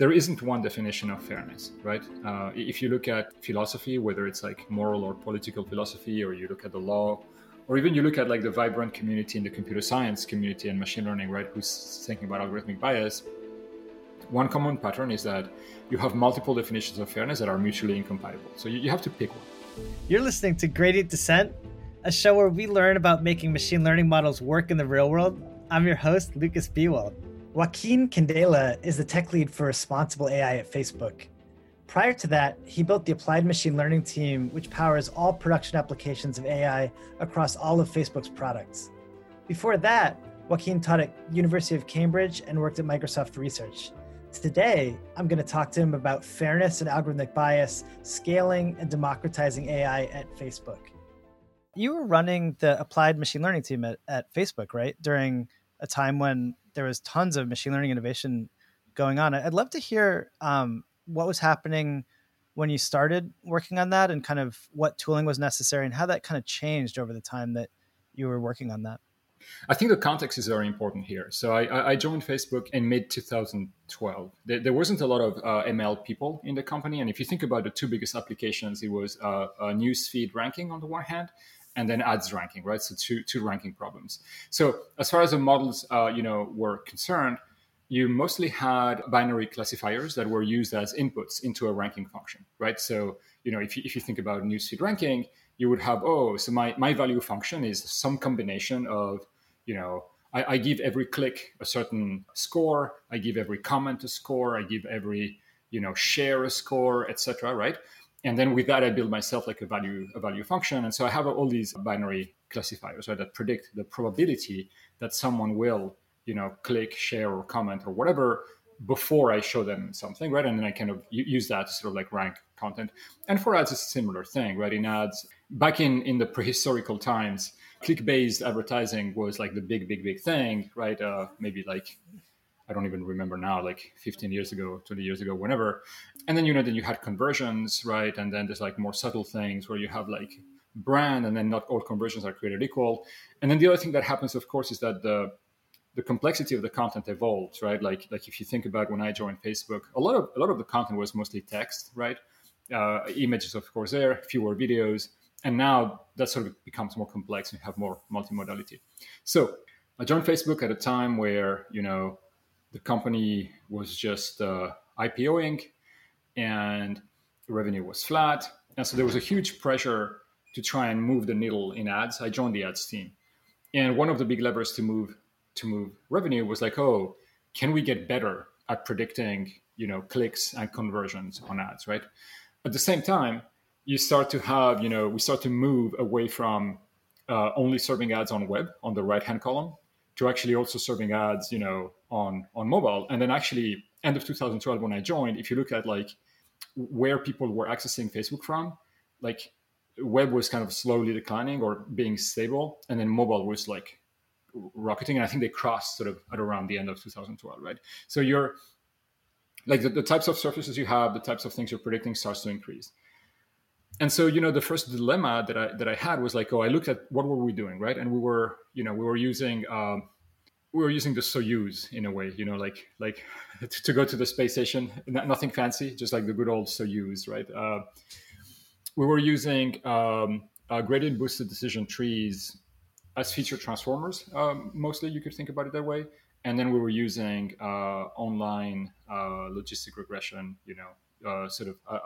there isn't one definition of fairness, right? Uh, if you look at philosophy, whether it's like moral or political philosophy, or you look at the law, or even you look at like the vibrant community in the computer science community and machine learning, right? Who's thinking about algorithmic bias? One common pattern is that you have multiple definitions of fairness that are mutually incompatible. So you, you have to pick one. You're listening to Gradient Dissent, a show where we learn about making machine learning models work in the real world. I'm your host, Lukas Biewald. Joaquin Candela is the tech lead for responsible AI at Facebook. Prior to that, he built the applied machine learning team, which powers all production applications of AI across all of Facebook's products. Before that, Joaquin taught at University of Cambridge and worked at Microsoft Research. Today, I'm going to talk to him about fairness and algorithmic bias, scaling and democratizing AI at Facebook. You were running the applied machine learning team at, at Facebook, right? During a time when there was tons of machine learning innovation going on. I'd love to hear um, what was happening when you started working on that and kind of what tooling was necessary and how that kind of changed over the time that you were working on that. I think the context is very important here. So I, I joined Facebook in mid 2012. There, there, wasn't a lot of uh, ML people in the company, and if you think about the two biggest applications, it was uh, newsfeed ranking on the one hand, and then ads ranking, right? So two two ranking problems. So as far as the models, uh, you know, were concerned, you mostly had binary classifiers that were used as inputs into a ranking function, right? So you know, if you, if you think about newsfeed ranking, you would have oh, so my my value function is some combination of you know. I, I give every click a certain score. I give every comment a score. I give every you know share a score, etc. Right? And then with that i build myself like a value a value function. And so i have all these binary classifiers right that predict the probability that someone will you know click share or comment or whatever before i show them something right? And then i kind of use that to sort of like rank content. And for ads it's a similar thing right? In ads back in in the prehistorical times click based advertising was like the big big big thing right? Uh, maybe like I don't even remember now, like 15 years ago, 20 years ago, whenever. And then, you know, then you had conversions, right? And then there's like more subtle things where you have like brand and then not all conversions are created equal. And then the other thing that happens, of course, is that the the complexity of the content evolves, right? Like like if you think about when I joined Facebook, a lot of a lot of the content was mostly text, right? Uh, images, of course, there, fewer videos, and now that sort of becomes more complex and you have more multimodality. So I joined Facebook at a time where you know the company was just uh, IPOing and revenue was flat. And so there was a huge pressure to try and move the needle in ads. I joined the ads team. And one of the big levers to move to move revenue was like, oh, can we get better at predicting, you know, clicks and conversions on ads, right? At the same time, you start to have, you know, we start to move away from uh, only serving ads on web on the right hand column to actually also serving ads, you know, on on mobile. And then actually, end of 2012 when I joined, if you look at like where people were accessing Facebook from, like web was kind of slowly declining or being stable, and then mobile was like rocketing. And I think they crossed sort of at around the end of 2012, right? So you're like the, the types of surfaces you have, the types of things you're predicting starts to increase and so you know the first dilemma that I that I had was like oh I looked at what were we doing right? And we were you know we were using um, we were using the Soyuz in a way you know like like to go to the space station. Nothing fancy just like the good old Soyuz right? Uh, we were using um, uh, gradient boosted decision trees as feature transformers um, mostly you could think about it that way. And then we were using uh, online uh, logistic regression you know uh, sort of uh,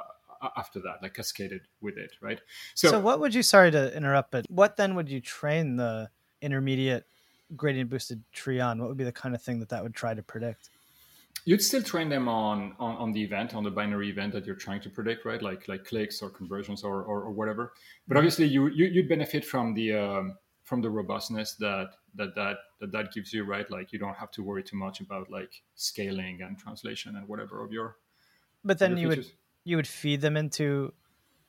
after that, like cascaded with it, right? So, so what would you? Sorry to interrupt, but what then would you train the intermediate gradient boosted tree on? What would be the kind of thing that that would try to predict? You'd still train them on, on, on the event, on the binary event that you're trying to predict, right? Like like clicks or conversions or, or, or whatever. But obviously, you, you would benefit from the um, from the robustness that, that that that that gives you, right? Like you don't have to worry too much about like scaling and translation and whatever of your. But then you features. would you would feed them into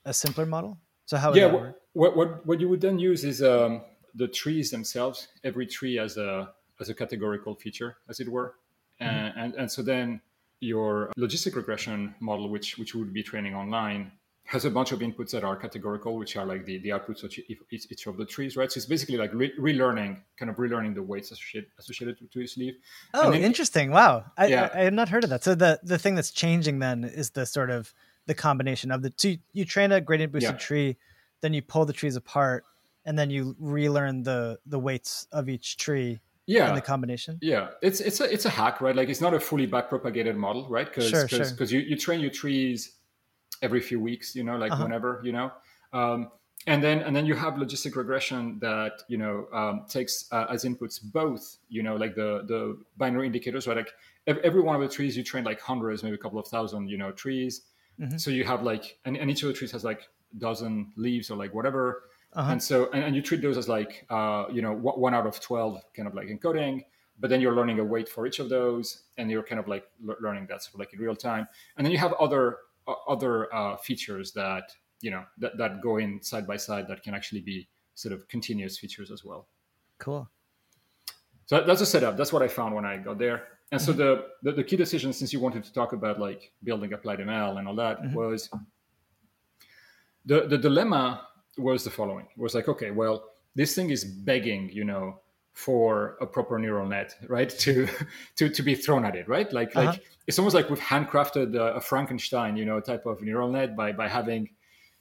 a simpler model. So how? yeah, what, what what you would then use is um, the trees themselves. Every tree as a as a categorical feature, as it were, mm-hmm. and, and and so then your logistic regression model, which which would be training online, has a bunch of inputs that are categorical, which are like the, the outputs of each, each of the trees, right? So it's basically like re- relearning, kind of relearning the weights associated associated to each leaf. Oh, then, interesting! Wow, I, yeah. I, I, had not heard of that. So the the thing that's changing then is the sort of the combination of the two. You train a gradient boosted yeah. tree, then you pull the trees apart, and then you relearn the the weights of each tree. Yeah, in the combination. Yeah, it's it's a it's a hack, right? Like it's not a fully backpropagated model, right? Because because sure, sure. you you train your trees every few weeks, you know, like uh-huh. whenever, you know. Um, and then and then you have logistic regression that you know um, takes uh, as inputs both you know like the the binary indicators right like every one of the trees you train like hundreds maybe a couple of thousand you know trees mm-hmm. so you have like and, and each of the trees has like dozen leaves or like whatever uh-huh. and so and, and, you treat those as like uh, you know one out of 12 kind of like encoding but then you're learning a weight for each of those and you're kind of like learning that sort of like in real time and then you have other other uh, features that you know that, that go in side by side that can actually be sort of continuous features as well. Cool. So that's a setup. That's what i found when i got there. And so mm-hmm. the, the, the key decision since you wanted to talk about like building applied ml and all that mm-hmm. was the the dilemma was the following. It was like okay well this thing is begging you know for a proper neural net, right? To to to be thrown at it, right? Like uh-huh. like it's almost like we've handcrafted a, a, Frankenstein, you know, type of neural net by by having,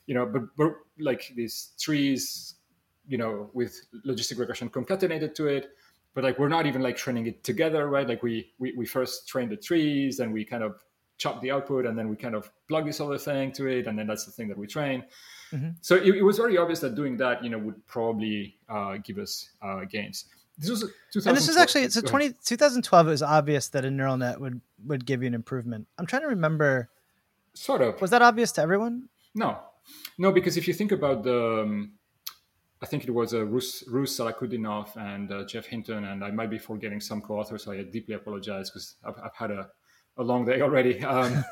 you know, but, but like these trees, you know, with logistic regression concatenated to it. But like we're not even like training it together, right? Like we we, we first train the trees, and we kind of chop the output, and then we kind of plug this other thing to it, and then that's the thing that we train. Mm-hmm. So it, it, was very obvious that doing that, you know, would probably uh, give us uh, gains. This was and this is actually so 20, 2012 it was obvious that a neural net would would give you an improvement. I'm trying to remember sort of. was that obvious to everyone? No. No because if you think about the um, i think it was uh, Russ, Russ Salakhutdinov and uh, Geoff Hinton and i might be forgetting some co-authors so i deeply apologize because I've, I've, had a, a long day already. Um,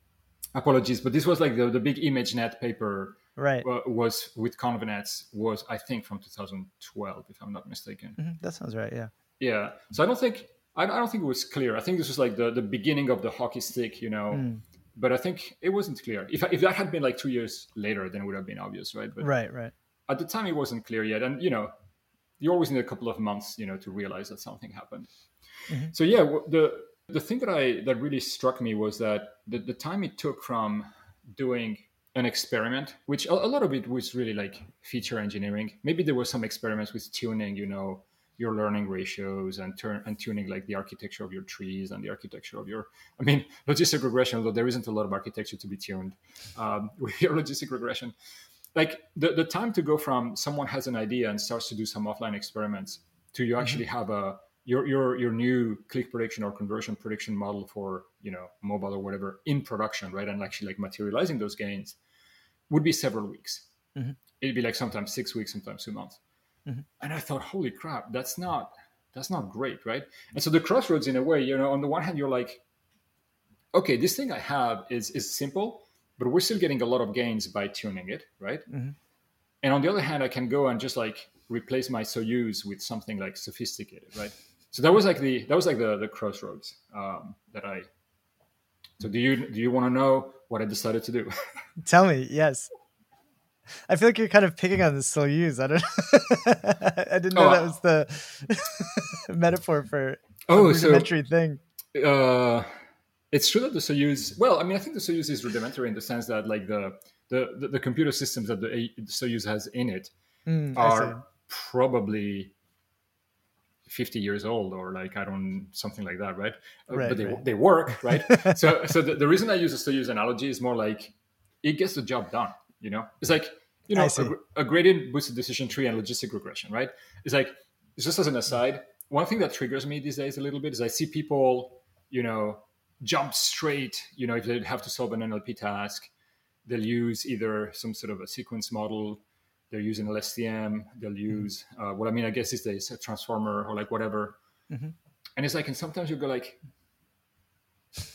apologies but this was like the, the big ImageNet paper right. Was with convnets was i think from 2012 if i'm not mistaken. Mm-hmm. that sounds right yeah. Yeah so i don't think I, don't think it was clear. I think this was like the, the beginning of the hockey stick you know? Mm. but i think it wasn't clear. If, if that had been like two years later then it would have been obvious right? But right right. at the time it wasn't clear yet. And you know you always need a couple of months you know to realize that something happened. Mm-hmm. so yeah the the thing that i that really struck me was that the, the time it took from doing an experiment, which a, a, lot of it was really like feature engineering. Maybe there were some experiments with tuning, you know, your learning ratios and turn and tuning like the architecture of your trees and the architecture of your. I mean, logistic regression, though there isn't a lot of architecture to be tuned um, with your logistic regression. Like the, the time to go from someone has an idea and starts to do some offline experiments to you actually mm-hmm. have a your your your new click prediction or conversion prediction model for you know mobile or whatever in production right and actually like materializing those gains would be several weeks. Mm-hmm. It'd be like sometimes six weeks, sometimes two months. Mm-hmm. And I thought, holy crap, that's not that's not great, right? And so the crossroads, in a way, you know, on the one hand, you're like, okay, this thing I have is is simple, but we're still getting a lot of gains by tuning it, right? Mm-hmm. And on the other hand, I can go and just like replace my Soyuz with something like sophisticated, right? So that was like the that was like the the crossroads um, that I. So do you do you want to know what I decided to do. Tell me, yes. I feel like you're kind of picking on the Soyuz. I don't. I didn't know oh, that was the metaphor for oh, a rudimentary so, thing. Uh, it's true that the Soyuz. Well, I mean, I think the Soyuz is rudimentary in the sense that, like the the, the, the computer systems that the, the Soyuz has in it mm, are probably 50 years old or like i don't something like that right, uh, right but they, right. they work right? So so the, the, reason i use a Soyuz analogy is more like it gets the job done you know? It's like you know a, a, gradient boosted decision tree and logistic regression right? It's like just as an aside one thing that triggers me these days a little bit is i see people you know jump straight you know if they have to solve an nlp task they'll use either some sort of a sequence model they're using LSTM. They'll mm-hmm. use uh, what I mean. I guess these days a transformer or like whatever. Mm-hmm. And it's like, and sometimes you go like,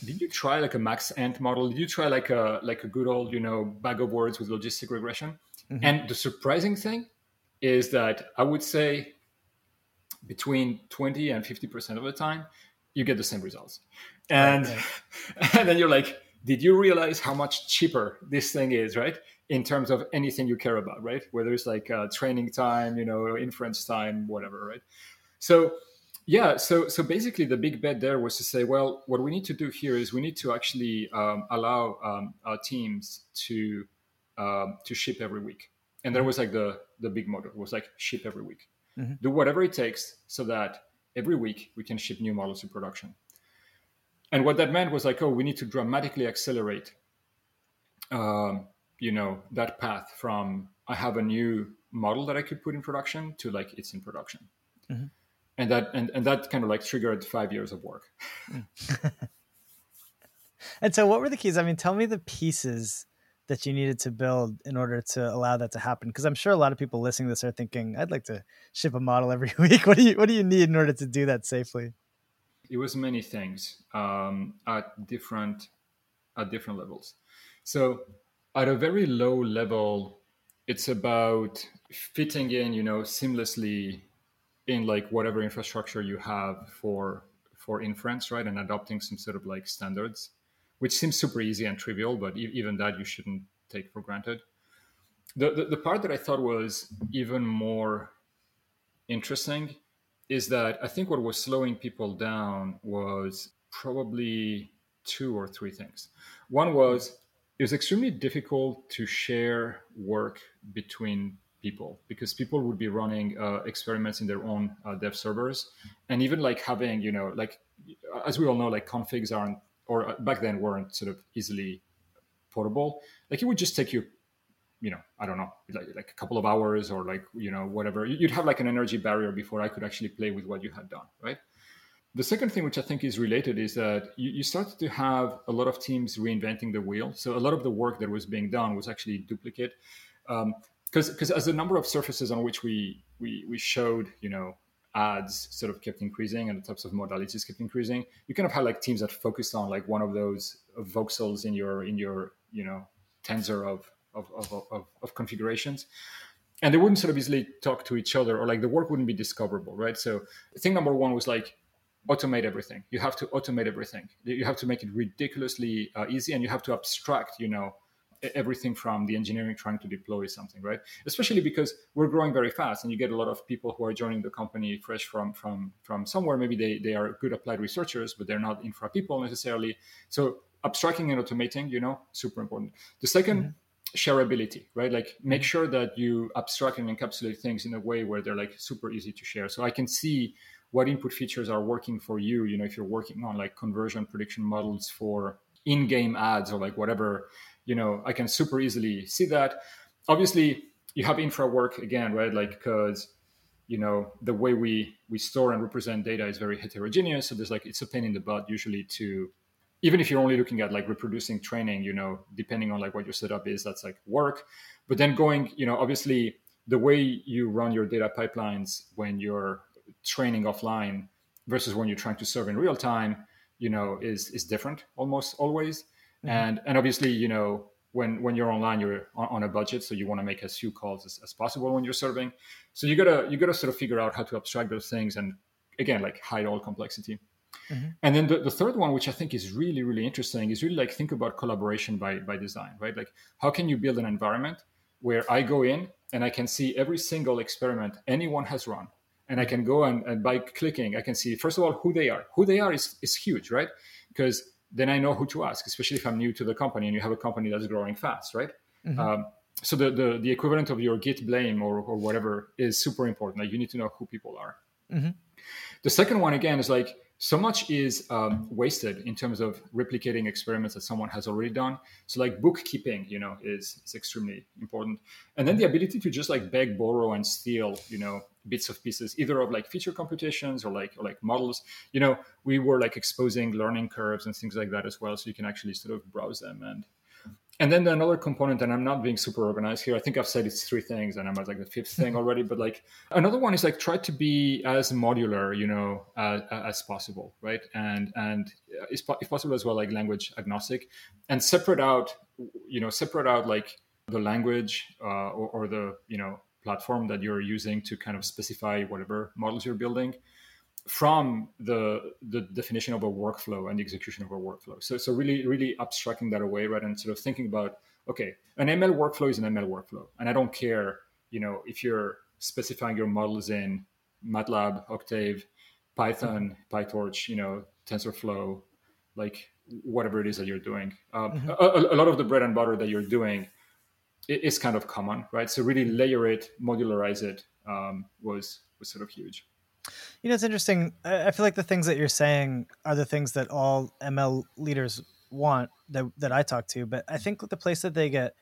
did you try like a maxent model? Did you try like a like a good old you know bag of words with logistic regression? Mm-hmm. And the surprising thing is that I would say between 20 and 50 percent of the time you get the same results and and then you're like did you realize how much cheaper this thing is, right? In terms of anything you care about, right? Whether it's like uh, training time, you know, inference time, whatever, right? So, yeah, so so basically, the big bet there was to say, well, what we need to do here is we need to actually um, allow um, our teams to um, to ship every week, and there was like the the big model was like ship every week, mm-hmm. do whatever it takes so that every week we can ship new models to production. And what that meant was like, oh, we need to dramatically accelerate, um, you know, that path from I have a new model that I could put in production to like it's in production. Mm-hmm. And that and, and that kind of like triggered five years of work. and so what were the keys? I mean, tell me the pieces that you needed to build in order to allow that to happen? Because I'm sure a lot of people listening to this are thinking, I'd like to ship a model every week. What do you what do you need in order to do that safely? it was many things um, at different at different levels. So at a very low level, it's about fitting in, you know, seamlessly in like whatever infrastructure you have for for inference, right, and adopting some sort of like standards, which seems super easy and trivial, but even that you shouldn't take for granted. The, the the part that I thought was even more interesting is that I think what was slowing people down was probably two or three things. One was it was extremely difficult to share work between people because people would be running uh, experiments in their own uh, dev servers. And even like having you know like as we all know like configs aren't or back then weren't sort of easily portable. Like it would just take you you know i don't know like, like a couple of hours or like you know whatever. You'd have like an energy barrier before i could actually play with what you had done right the second thing which i think is related is that you, you started to have a lot of teams reinventing the wheel. So a lot of the work that was being done was actually duplicate. Because um, because as the number of surfaces on which we we, we showed you know ads sort of kept increasing and the types of modalities kept increasing you kind of had like teams that focused on like one of those voxels in your in your you know tensor of of, of, of, of configurations. And they wouldn't sort of easily talk to each other or like the work wouldn't be discoverable right? So thing number one was like automate everything. You have to automate everything. You have to make it ridiculously uh, easy and you have to abstract you know everything from the engineering trying to deploy something right? Especially because we're growing very fast and you get a lot of people who are joining the company fresh from from from somewhere. Maybe they, they are good applied researchers but they're not infra people necessarily. So abstracting and automating you know super important. The 2nd mm-hmm. shareability, right? Like make mm-hmm. sure that you abstract and encapsulate things in a way where they're like super easy to share. So I can see what input features are working for you. You know, if you're working on like conversion prediction models for in-game ads or like whatever, you know, I can super easily see that. Obviously, you have infra work again, right? Like because you know the way we we store and represent data is very heterogeneous. So there's like it's a pain in the butt usually to even if you're only looking at like reproducing training you know depending on like what your setup is that's like work but then going you know obviously the way you run your data pipelines when you're training offline versus when you're trying to serve in real time you know is is different almost always mm-hmm. and and obviously you know when when you're online you're on, on a budget so you want to make as few calls as, as possible when you're serving so you gotta you gotta sort of figure out how to abstract those things and again like hide all complexity Mm-hmm. And then the, the third one, which I think is really, really interesting, is really like think about collaboration by, by design, right? Like how can you build an environment where I go in and I can see every single experiment anyone has run. And I can go and, and by clicking, I can see, first of all, who they are. Who they are is, is huge, right? Because then I know who to ask, especially if I'm new to the company and you have a company that's growing fast, right? Mm-hmm. Um, so the, the, the equivalent of your git blame or, or whatever is super important. Like you need to know who people are. Mm-hmm. The second one again is like so much is um, wasted in terms of replicating experiments that someone has already done. So like bookkeeping you know is, is extremely important. And then the ability to just like beg borrow and steal you know bits of pieces either of like feature computations or like or like models. You know we were like exposing learning curves and things like that as well so you can actually sort of browse them and and then another component, and I'm not being super organized here. I think I've said it's three things, and I'm at like the fifth thing already. But like another one is like try to be as modular, you know, uh, as possible, right? And and if possible as well, like language agnostic, and separate out, you know, separate out like the language uh, or, or the you know platform that you're using to kind of specify whatever models you're building from the the definition of a workflow and the execution of a workflow. So so really really abstracting that away, right, and sort of thinking about okay, an ML workflow is an ML workflow, and I don't care, you know, if you're specifying your models in MATLAB, Octave, Python, PyTorch, you know, TensorFlow, like whatever it is that you're doing. Um, mm-hmm. a, a, lot of the bread and butter that you're doing is kind of common, right? So really layer it, modularize it um, was was sort of huge. You know, it's interesting. I feel like the things that you're saying are the things that all ML leaders want that that I talk to, but I think the place that they get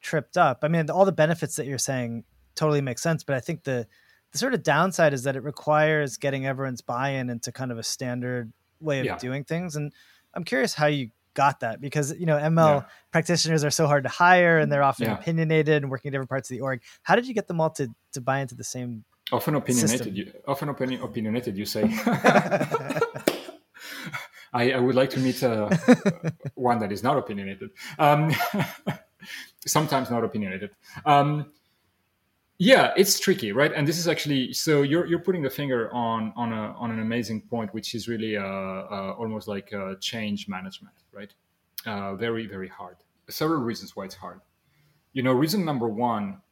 tripped up. I mean, all the benefits that you're saying totally make sense, but I think the the sort of downside is that it requires getting everyone's buy-in into kind of a standard way of yeah. doing things. And I'm curious how you got that because you know ML yeah. practitioners are so hard to hire and they're often yeah. opinionated and working in different parts of the org. How did you get them all to to buy into the same? Often opinionated. You, often opinion, opinionated. You say. I, I, would like to meet uh, one that is not opinionated. Um, sometimes not opinionated. Um, yeah, it's tricky, right? And this is actually so you're you're putting the finger on on a on an amazing point, which is really uh, uh, almost like uh, change management, right? Uh, very very hard. Several reasons why it's hard. You know, reason number one,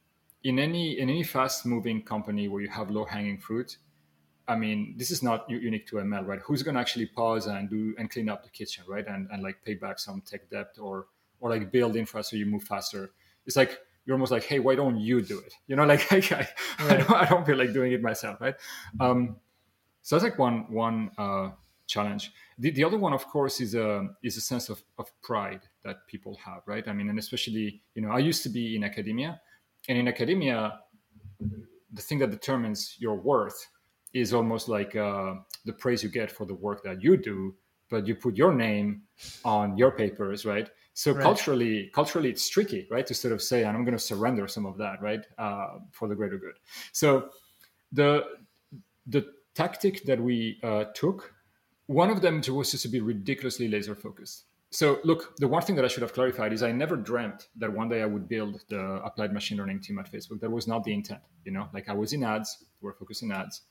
in any in any fast moving company where you have low hanging fruit, I mean, this is not unique to ML, right? Who's going to actually pause and do and clean up the kitchen, right? And and like pay back some tech debt or or like build infra so you move faster. It's like you're almost like, hey, why don't you do it? You know, like I, I, I, don't, I don't, feel like doing it myself, right? Um, so that's like one one uh, challenge. The, the other one, of course, is a is a sense of, of pride that people have, right? I mean, and especially, you know, I used to be in academia, and in academia, the thing that determines your worth is almost like uh, the praise you get for the work that you do, but you put your name on your papers, right? So right. culturally, culturally, it's tricky, right? To sort of say, and I'm going to surrender some of that, right, uh, for the greater good. So the the tactic that we uh, took, one of them was just to be ridiculously laser focused. So look, the one thing that I should have clarified is I never dreamt that one day I would build the applied machine learning team at Facebook. That was not the intent. You know, like I was in ads, we're focusing ads.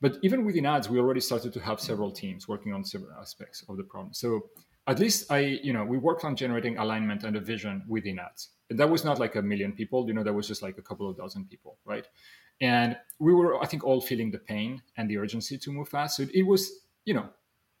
But even within ads, we already started to have several teams working on several aspects of the problem. So at least I, you know, we worked on generating alignment and a vision within ads. And that was not like a million people, you know, that was just like a couple of dozen people, right? And we were, I think, all feeling the pain and the urgency to move fast. So it was, you know,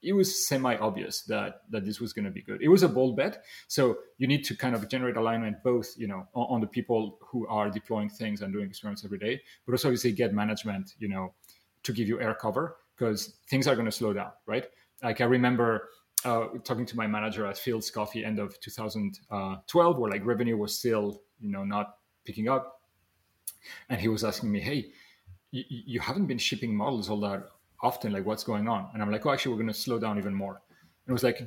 it was semi-obvious that that this was going to be good. It was a bold bet, so you need to kind of generate alignment both, you know, on, on, the people who are deploying things and doing experiments every day, but also obviously get management, you know, to give you air cover because things are going to slow down, right? Like I remember uh, talking to my manager at Philz Coffee end of 2012, where like revenue was still, you know, not picking up, and he was asking me, "Hey, you, you haven't been shipping models all that often. Like, what's going on?" And I'm like, "Oh, actually, we're going to slow down even more." And it was like,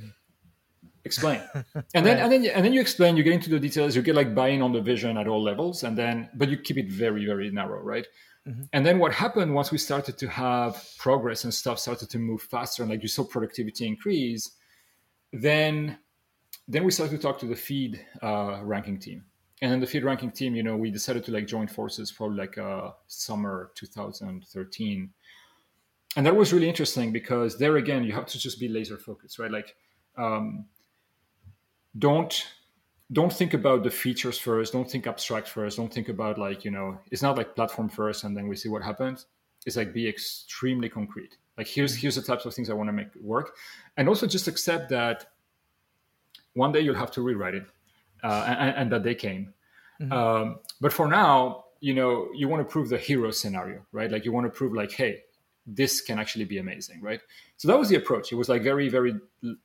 "Explain." and then and then and then you explain. You get into the details. You get like buy-in on the vision at all levels, and then but you keep it very very narrow, right? Mm-hmm. And then what happened once we started to have progress and stuff started to move faster, and like you saw productivity increase then then we started to talk to the feed uh, ranking team and then the feed ranking team you know we decided to like join forces for like uh, summer 2013 and that was really interesting because there again you have to just be laser focused right? Like um, don't don't think about the features first. Don't think abstract first. Don't think about like you know it's not like platform first and then we see what happens. It's like be extremely concrete. Like here's here's the types of things i want to make work. And also just accept that one day you'll have to rewrite it uh, and, and, that day came. Mm-hmm. um, but for now you know you want to prove the hero scenario right? Like you want to prove like hey this can actually be amazing right? So that was the approach. It was like very very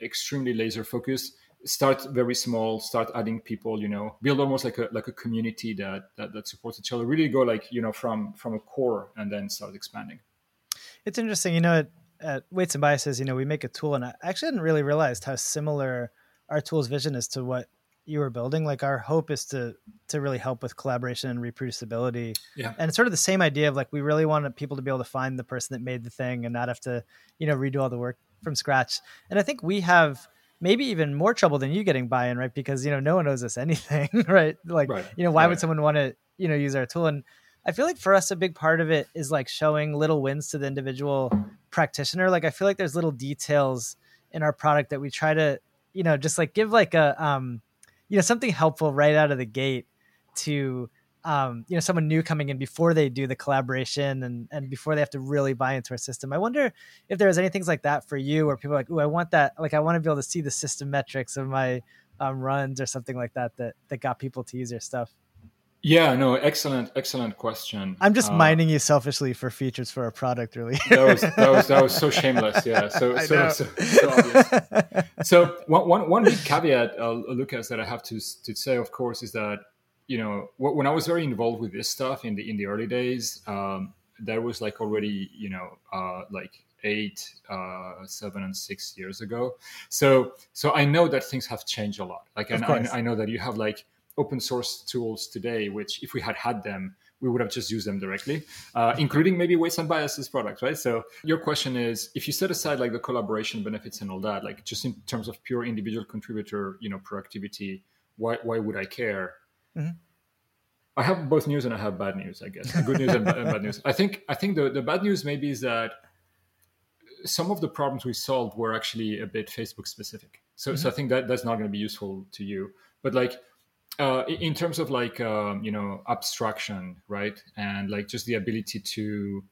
extremely laser focused. Start very small start adding people you know build almost like a like a community that that, that supports each other. Really go like you know from from a core and then start expanding. It's interesting you know at, at weights and biases you know we make a tool and i actually hadn't really realized how similar our tool's vision is to what you were building like our hope is to to really help with collaboration and reproducibility yeah and it's sort of the same idea of like we really want people to be able to find the person that made the thing and not have to you know redo all the work from scratch and i think we have maybe even more trouble than you getting buy-in, right? Because you know no one owes us anything, right? Like right. you know why right. would someone want to you know use our tool? And I feel like for us, a big part of it is like showing little wins to the individual practitioner. Like I feel like there's little details in our product that we try to, you know, just like give like a, um, you know, something helpful right out of the gate to, um, you know, someone new coming in before they do the collaboration and and before they have to really buy into our system. I wonder if there's any things like that for you, where people are like, "Oh, I want that." Like, I want to be able to see the system metrics of my um, runs or something like that that that got people to use your stuff. Yeah, no, excellent, excellent question. I'm just uh, mining you selfishly for features for a product, really. that was that was that was so shameless. Yeah, so so, so, so obvious. so one, one, one big caveat, uh, Lukas, that I have to to say, of course, is that you know when I was very involved with this stuff in the in the early days, um, there was like already you know uh, like eight, uh, seven, and six years ago. So so I know that things have changed a lot. Like I, I know that you have like open source tools today, which if we had had them, we would have just used them directly, uh, including maybe weights and biases products, right? So your question is, if you set aside like the collaboration benefits and all that, like just in terms of pure individual contributor, you know, productivity, why why would I care? Mm-hmm. I have both news and I have bad news, I guess. Good news and bad news. I think I think the, the bad news maybe is that some of the problems we solved were actually a bit Facebook specific. So, mm-hmm. so I think that that's not going to be useful to you. But like uh, in terms of like um, you know abstraction right? And like just the ability to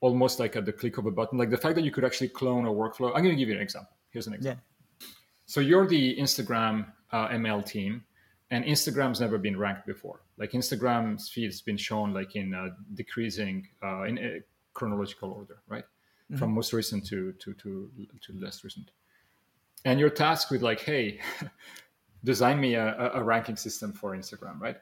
almost like at the click of a button like the fact that you could actually clone a workflow i'm going to give you an example. Here's an example. Yeah. so you're the instagram uh, ml team and instagram's never been ranked before. Like instagram's feed has been shown like in uh, decreasing uh, in a chronological order right? Mm-hmm. from most recent to to to to less recent. And you're tasked with like hey design me a, a ranking system for Instagram, right?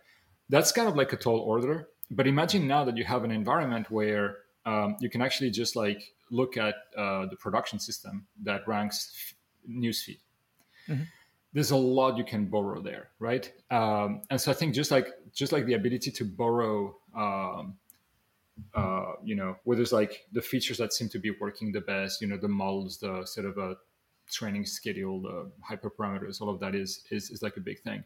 That's kind of like a tall order. But imagine now that you have an environment where um, you can actually just like look at uh, the production system that ranks newsfeed. Mm-hmm. There's a lot you can borrow there, right? Um, and so I think just like just like the ability to borrow, um, uh, you know, where there's like the features that seem to be working the best, you know, the models, the sort of a training schedule, the hyperparameters, all of that is, is is like a big thing.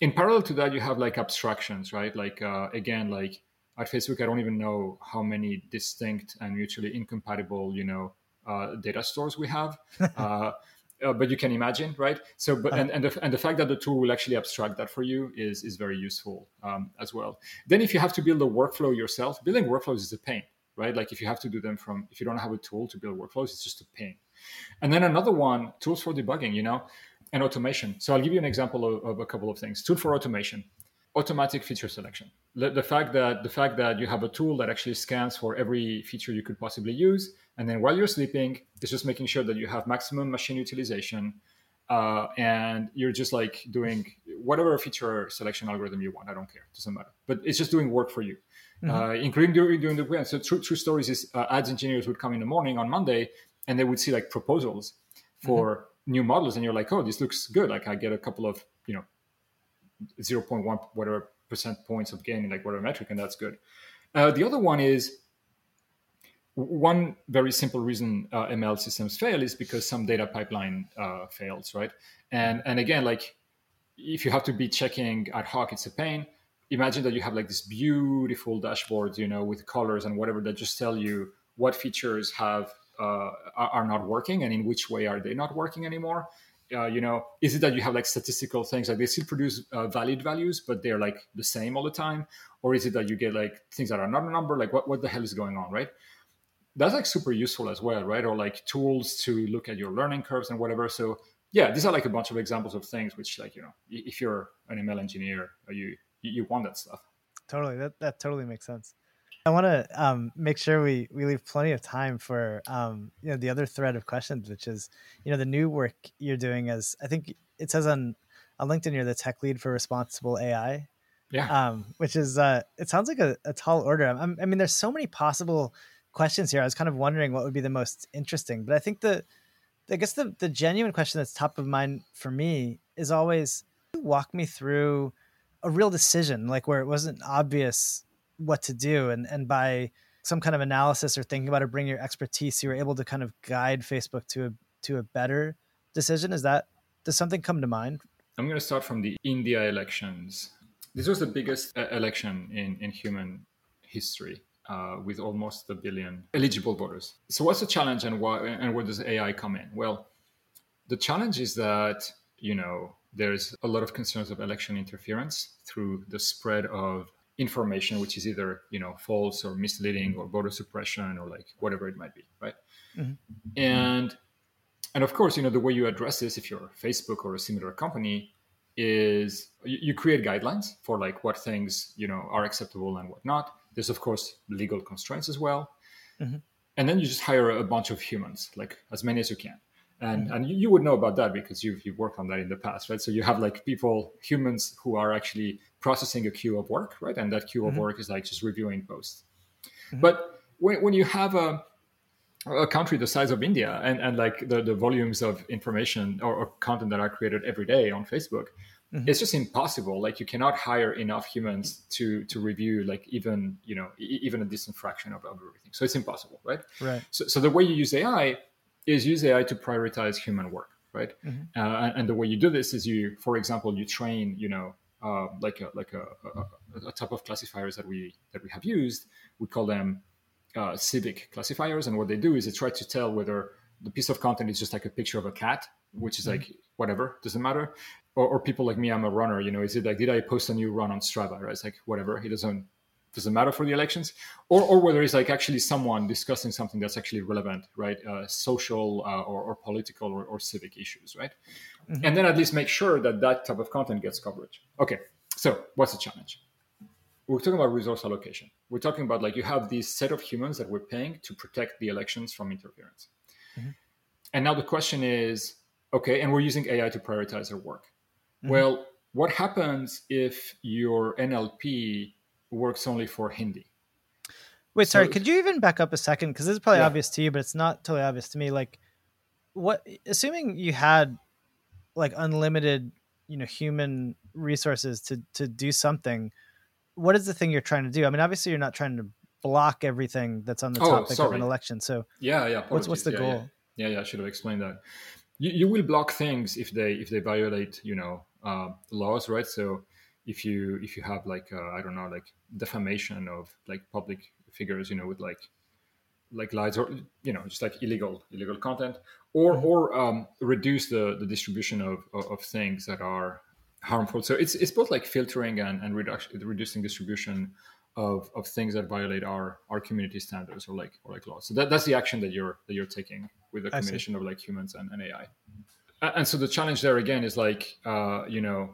In parallel to that, you have like abstractions, right? Like uh, again, like at Facebook, I don't even know how many distinct and mutually incompatible, you know, uh, data stores we have. uh, uh, but you can imagine, right? So, but and and the, and the fact that the tool will actually abstract that for you is is very useful um, as well. Then, if you have to build a workflow yourself, building workflows is a pain, right? Like if you have to do them from if you don't have a tool to build workflows, it's just a pain. And then another one, tools for debugging, you know, and automation. So I'll give you an example of, of a couple of things. Tool for automation, automatic feature selection. The, the, fact that the fact that you have a tool that actually scans for every feature you could possibly use, and then while you're sleeping, it's just making sure that you have maximum machine utilization, uh, and you're just like doing whatever feature selection algorithm you want. I don't care, it doesn't matter. But it's just doing work for you. Mm-hmm. Uh, including during, during the weekend. So true, true stories is uh, ads engineers would come in the morning on Monday and they would see like proposals for mm-hmm. new models and you're like oh this looks good. Like i get a couple of you know 0.1 whatever percent points of gain in like whatever metric and that's good. Uh, the other one is one very simple reason uh, ml systems fail is because some data pipeline uh, fails right? And and again like if you have to be checking ad hoc it's a pain. Imagine that you have like this beautiful dashboard you know with colors and whatever that just tell you what features have uh, are not working and in which way are they not working anymore? Uh, you know is it that you have like statistical things like they still produce uh, valid values but they're like the same all the time? Or is it that you get like things that are not a number like what, what the hell is going on right? That's like super useful as well right? Or like tools to look at your learning curves and whatever. So yeah these are like a bunch of examples of things which like you know if you're an ml engineer uh, you you want that stuff. Totally. That, that totally makes sense I want to um, make sure we, we leave plenty of time for um, you know the other thread of questions, which is you know the new work you're doing as I think it says on on LinkedIn you're the tech lead for responsible AI. Yeah. Um, which is uh, it sounds like a, a tall order. I'm, I mean, there's so many possible questions here. I was kind of wondering what would be the most interesting, but I think the I guess the the genuine question that's top of mind for me is always walk me through a real decision, like where it wasn't obvious what to do and and by some kind of analysis or thinking about it bring your expertise you were able to kind of guide facebook to a to a better decision is that does something come to mind i'm going to start from the india elections this was the biggest election in in human history uh, with almost a billion eligible voters. So, what's the challenge, and why? And where does AI come in? Well, the challenge is that you know there's a lot of concerns of election interference through the spread of information which is either you know false or misleading or voter suppression or like whatever it might be right mm-hmm. and and of course you know the way you address this if you're facebook or a similar company is you, you create guidelines for like what things you know are acceptable and what not there's of course legal constraints as well mm-hmm. and then you just hire a bunch of humans like as many as you can and and you, would know about that because you've, you've worked on that in the past right so you have like people humans who are actually processing a queue of work right and that queue of mm-hmm. work is like just reviewing posts mm-hmm. but when, when you have a a country the size of India and, and like the, the volumes of information or, or content that are created every day on Facebook, mm-hmm. it's just impossible. Like you cannot hire enough humans to to review like even you know even a decent fraction of, of everything. So it's impossible, right? Right. So, so the way you use AI is use AI to prioritize human work, right? Mm-hmm. Uh, and, the way you do this is you, for example, you train, you know, uh, like a, like a, a, a, type of classifiers that we that we have used. We call them uh, civic classifiers, and what they do is they try to tell whether the piece of content is just like a picture of a cat, which is mm-hmm. like whatever, doesn't matter, or, or, people like me, I'm a runner. You know, is it like did I post a new run on Strava? Right? It's like whatever. It doesn't doesn't matter for the elections, or, or whether it's like actually someone discussing something that's actually relevant, right? Uh, social uh, or, or, political or, or, civic issues, right? Mm-hmm. And then at least make sure that that type of content gets coverage. Okay, so what's the challenge? We're talking about resource allocation. We're talking about like you have this set of humans that we're paying to protect the elections from interference. Mm-hmm. And now the question is, okay, and we're using AI to prioritize our work. Mm-hmm. Well, what happens if your NLP works only for Hindi. Wait, sorry, so, could you even back up a second? Because this is probably yeah. obvious to you, but it's not totally obvious to me. Like, what? Assuming you had like unlimited, you know, human resources to to do something, what is the thing you're trying to do? I mean, obviously, you're not trying to block everything that's on the oh, topic sorry. of an election. So yeah, yeah. What's what's the yeah, goal? Yeah. yeah, yeah. I should have explained that. You, you will block things if they if they violate, you know, uh, laws, right? So if you if you have like uh, I don't know like defamation of like public figures, you know, with like like lies or you know just like illegal illegal content, or mm-hmm. or um, reduce the the distribution of, of, of things that are harmful. So it's it's both like filtering and and reduction, reducing distribution of, of things that violate our our community standards or like or like laws. So that, that's the action that you're that you're taking with the combination of like humans and, and AI. And so the challenge there again is like uh, you know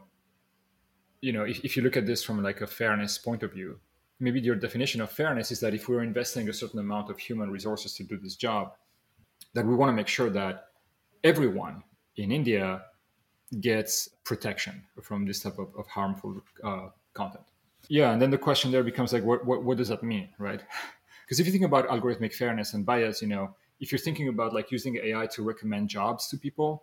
you know, if, if you look at this from like a fairness point of view, maybe your definition of fairness is that if we're investing a certain amount of human resources to do this job, that we want to make sure that everyone in India gets protection from this type of, of harmful uh, content. Yeah, and then the question there becomes like, what, what, what does that mean, right? Because if you think about algorithmic fairness and bias, you know, if you're thinking about like using AI to recommend jobs to people,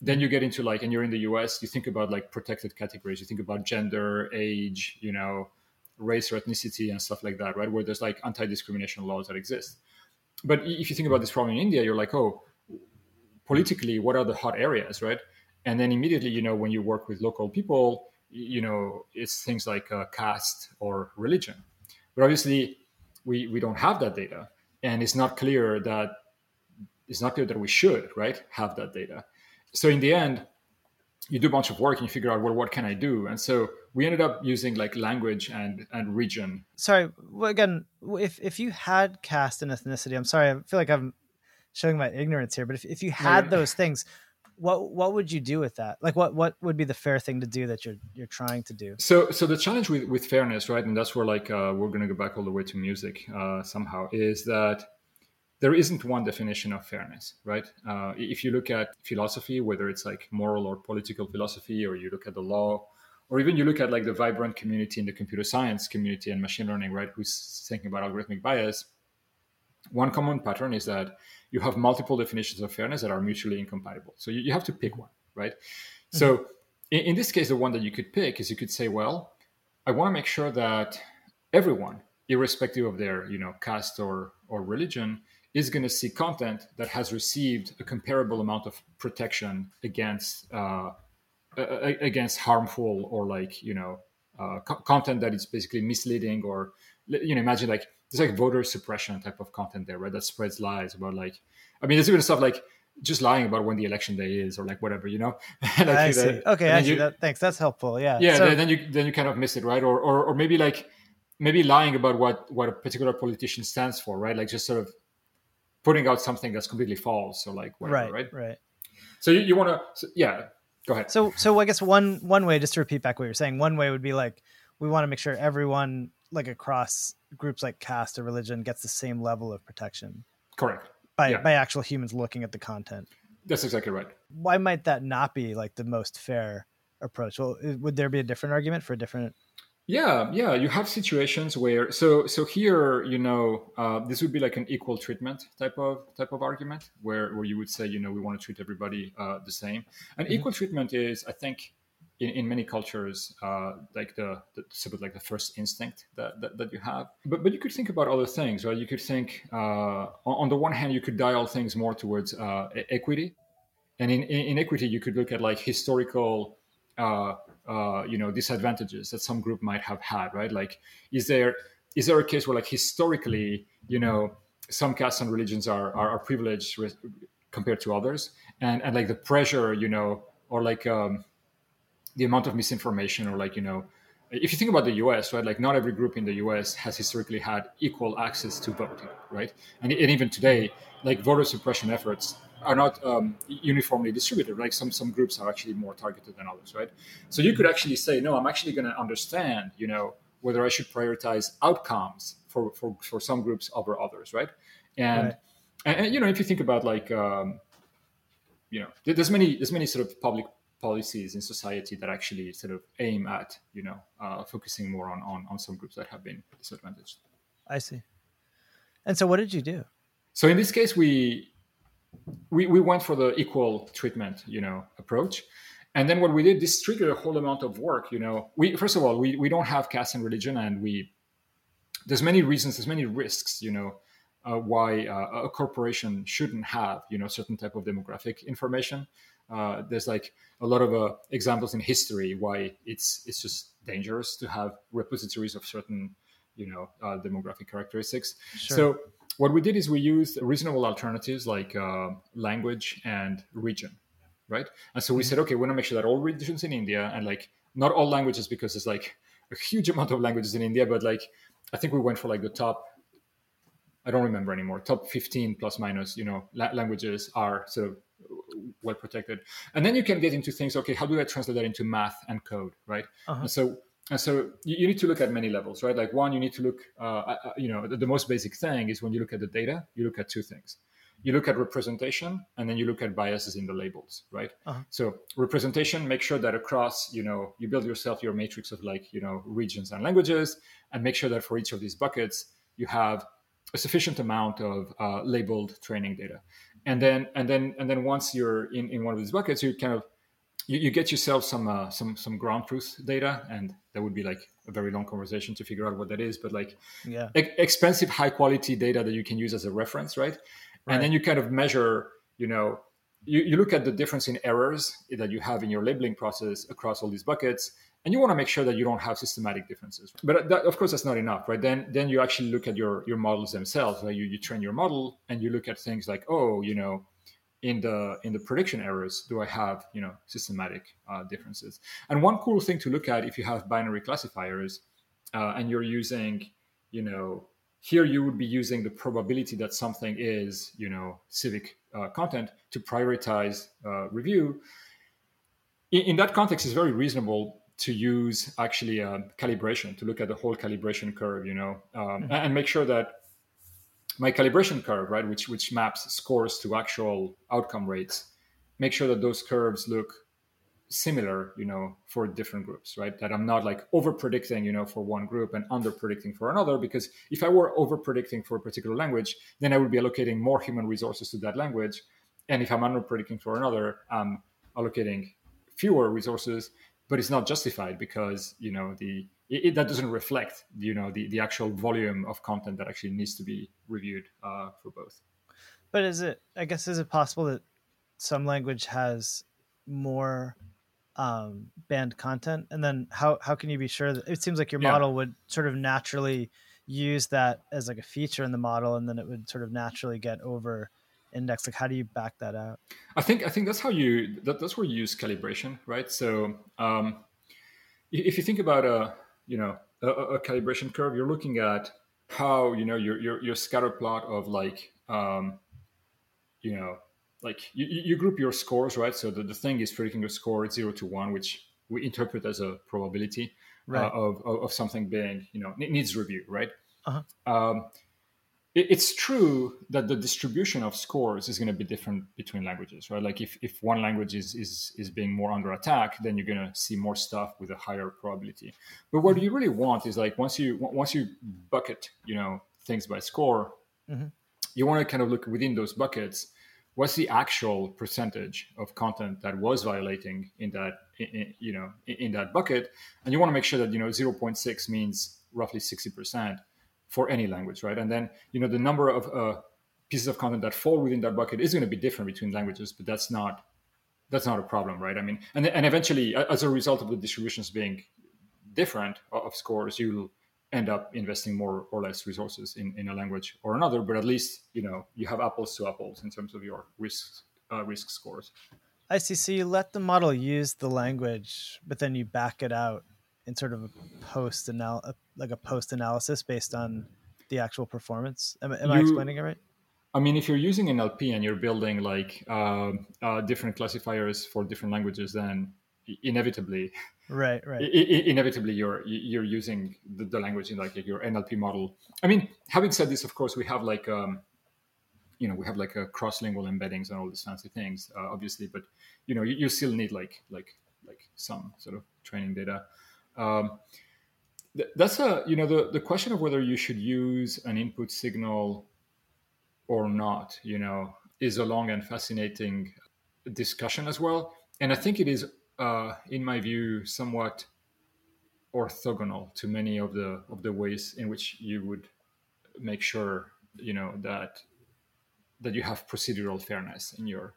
then you get into like and you're in the us you think about like protected categories. You think about gender age you know race or ethnicity and stuff like that right? Where there's like anti-discrimination laws that exist. But if you think about this problem in india you're like oh politically what are the hot areas right? And then immediately you know when you work with local people you know it's things like uh, caste or religion. But obviously we we don't have that data. And it's not clear that it's not clear that we should right have that data so in the end you do a bunch of work and you figure out well what can i do? And so we ended up using like language and and region. Sorry well, again if if you had caste and ethnicity i'm sorry i feel like i'm showing my ignorance here but if, if you had those things what what would you do with that? Like what what would be the fair thing to do that you're you're trying to do? So so the challenge with with fairness right and that's where like uh, we're going to go back all the way to music uh, somehow is that there isn't one definition of fairness, right? Uh, if you look at philosophy, whether it's like moral or political philosophy, or you look at the law, or even you look at like the vibrant community in the computer science community and machine learning, right, who's thinking about algorithmic bias, one common pattern is that you have multiple definitions of fairness that are mutually incompatible. So you, you have to pick one, right? Mm-hmm. So in, in this case, the one that you could pick is you could say, well, I want to make sure that everyone, irrespective of their, you know, caste or or religion, is going to see content that has received a comparable amount of protection against uh, against harmful or like you know uh, co- content that is basically misleading or you know imagine like it's like voter suppression type of content there, right? That spreads lies about like I mean, there's even stuff like just lying about when the election day is or like whatever, you know. like, I see. okay, I see you, that. Thanks. That's helpful. Yeah. Yeah. So, then you then you kind of miss it, right? Or or or maybe like maybe lying about what what a particular politician stands for, right? Like just sort of putting out something that's completely false or like whatever, right? Right. Right. So you, you want to, so, yeah. Go ahead. So so I guess one one way, just to repeat back what you're saying, one way would be like we want to make sure everyone like across groups like caste or religion gets the same level of protection. Correct. By yeah. by actual humans looking at the content. That's exactly right. Why might that not be like the most fair approach? Well, would there be a different argument for a different yeah, yeah. You have situations where so so here, you know, uh, this would be like an equal treatment type of type of argument, where where you would say, you know, we want to treat everybody uh, the same. And mm-hmm. equal treatment is, I think, in, in many cultures, uh, like the, the sort of like the first instinct that, that, that, you have. But but you could think about other things, right? You could think uh, on, on, the one hand, you could dial things more towards uh, equity, and in, in, in equity, you could look at like historical uh, uh, you know disadvantages that some group might have had right? Like is there is there a case where like historically you know some castes and religions are are, are privileged with, compared to others? And and like the pressure you know or like um, the amount of misinformation or like you know if you think about the US, right, like not every group in the US has historically had equal access to voting, right? And, and even today, like voter suppression efforts are not um, uniformly distributed. Like some some groups are actually more targeted than others, right? So you could actually say, no, I'm actually going to understand, you know, whether I should prioritize outcomes for for, for some groups over others, right? And, right. and, and you know, if you think about like, um, you know, there's many there's many sort of public policies in society that actually sort of aim at, you know, uh, focusing more on, on on some groups that have been disadvantaged. I see. And so, what did you do? So in this case, we we, we went for the equal treatment, you know, approach. And then what we did, this triggered a whole amount of work. You know, we first of all, we, we don't have caste and religion, and we there's many reasons, there's many risks, you know, uh, why uh, a corporation shouldn't have, you know, certain type of demographic information. Uh, there's like a lot of uh, examples in history why it's it's just dangerous to have repositories of certain, you know, uh, demographic characteristics. Sure. So what we did is we used reasonable alternatives like uh, language and region, right? And so we said, okay, we want to make sure that all regions in India and like not all languages because there's like a huge amount of languages in India, but like I think we went for like the top. I don't remember anymore. Top 15 plus minus, you know, la- languages are sort of well protected. And then you can get into things. Okay, how do I translate that into math and code, right? Uh-huh. And so and so you, need to look at many levels, right? Like one, you need to look, uh, you know, the, the, most basic thing is when you look at the data, you look at two things. You look at representation, and then you look at biases in the labels, right? Uh-huh. So representation, make sure that across, you know, you build yourself your matrix of like, you know, regions and languages, and make sure that for each of these buckets, you have a sufficient amount of uh, labeled training data. And then, and then, and then once you're in, in one of these buckets, you kind of you, you get yourself some uh, some some ground truth data, and that would be like a very long conversation to figure out what that is. But like, yeah, e- expensive, high quality data that you can use as a reference, right? right? And then you kind of measure, you know, you, you look at the difference in errors that you have in your labeling process across all these buckets, and you want to make sure that you don't have systematic differences. But that, of course, that's not enough, right? Then then you actually look at your your models themselves. Right? You you train your model, and you look at things like, oh, you know in the in the prediction errors do I have you know systematic uh, differences? And one cool thing to look at if you have binary classifiers uh, and you're using you know here you would be using the probability that something is you know civic uh, content to prioritize uh, review. In, in, that context, it's very reasonable to use actually uh, calibration to look at the whole calibration curve, you know, um, mm-hmm. and make sure that my calibration curve, right, which which maps scores to actual outcome rates, make sure that those curves look similar, you know, for different groups, right? That I'm not like over predicting, you know, for one group and under predicting for another. Because if I were over predicting for a particular language, then I would be allocating more human resources to that language. And if I'm under predicting for another, I'm allocating fewer resources, but it's not justified because, you know, the it, it, that doesn't reflect you know the, the actual volume of content that actually needs to be reviewed uh, for both but is it i guess is it possible that some language has more um, banned content and then how, how can you be sure that it seems like your yeah. model would sort of naturally use that as like a feature in the model and then it would sort of naturally get over indexed like how do you back that out i think i think that's how you that, that's where you use calibration right so um, if you think about a you know a, a, calibration curve you're looking at how you know your your, your scatter plot of like um, you know like you, you group your scores right so the, the thing is predicting a score 0 to 1 which we interpret as a probability uh, right. uh, of, of, of something being you know needs review right uh-huh. um, it's true that the distribution of scores is going to be different between languages right? Like if, if one language is, is is being more under attack then you're going to see more stuff with a higher probability. But what you really want is like once you once you bucket you know things by score mm-hmm. you want to kind of look within those buckets what's the actual percentage of content that was violating in that in, you know in that bucket? And you want to make sure that you know 0.6 means roughly 60% for any language, right? And then you know the number of uh, pieces of content that fall within that bucket is going to be different between languages, but that's not that's not a problem, right? I mean, and and eventually, as a result of the distributions being different of scores, you'll end up investing more or less resources in, in a language or another. But at least you know you have apples to apples in terms of your risk uh, risk scores. I see. So you let the model use the language, but then you back it out in sort of a post anal like a post analysis based on the actual performance. Am, am you, I explaining it right? I mean, if you're using NLP and you're building like uh, uh, different classifiers for different languages, then inevitably, right, right, I- inevitably you're you're using the, the, language in like your NLP model. I mean, having said this, of course, we have like um, you know we have like a cross-lingual embeddings and all these fancy things, uh, obviously, but you know you, you still need like like like some sort of training data. Um, th- that's a you know the the question of whether you should use an input signal or not. You know, is a long and fascinating discussion as well, and I think it is, uh, in my view, somewhat orthogonal to many of the of the ways in which you would make sure you know that that you have procedural fairness in your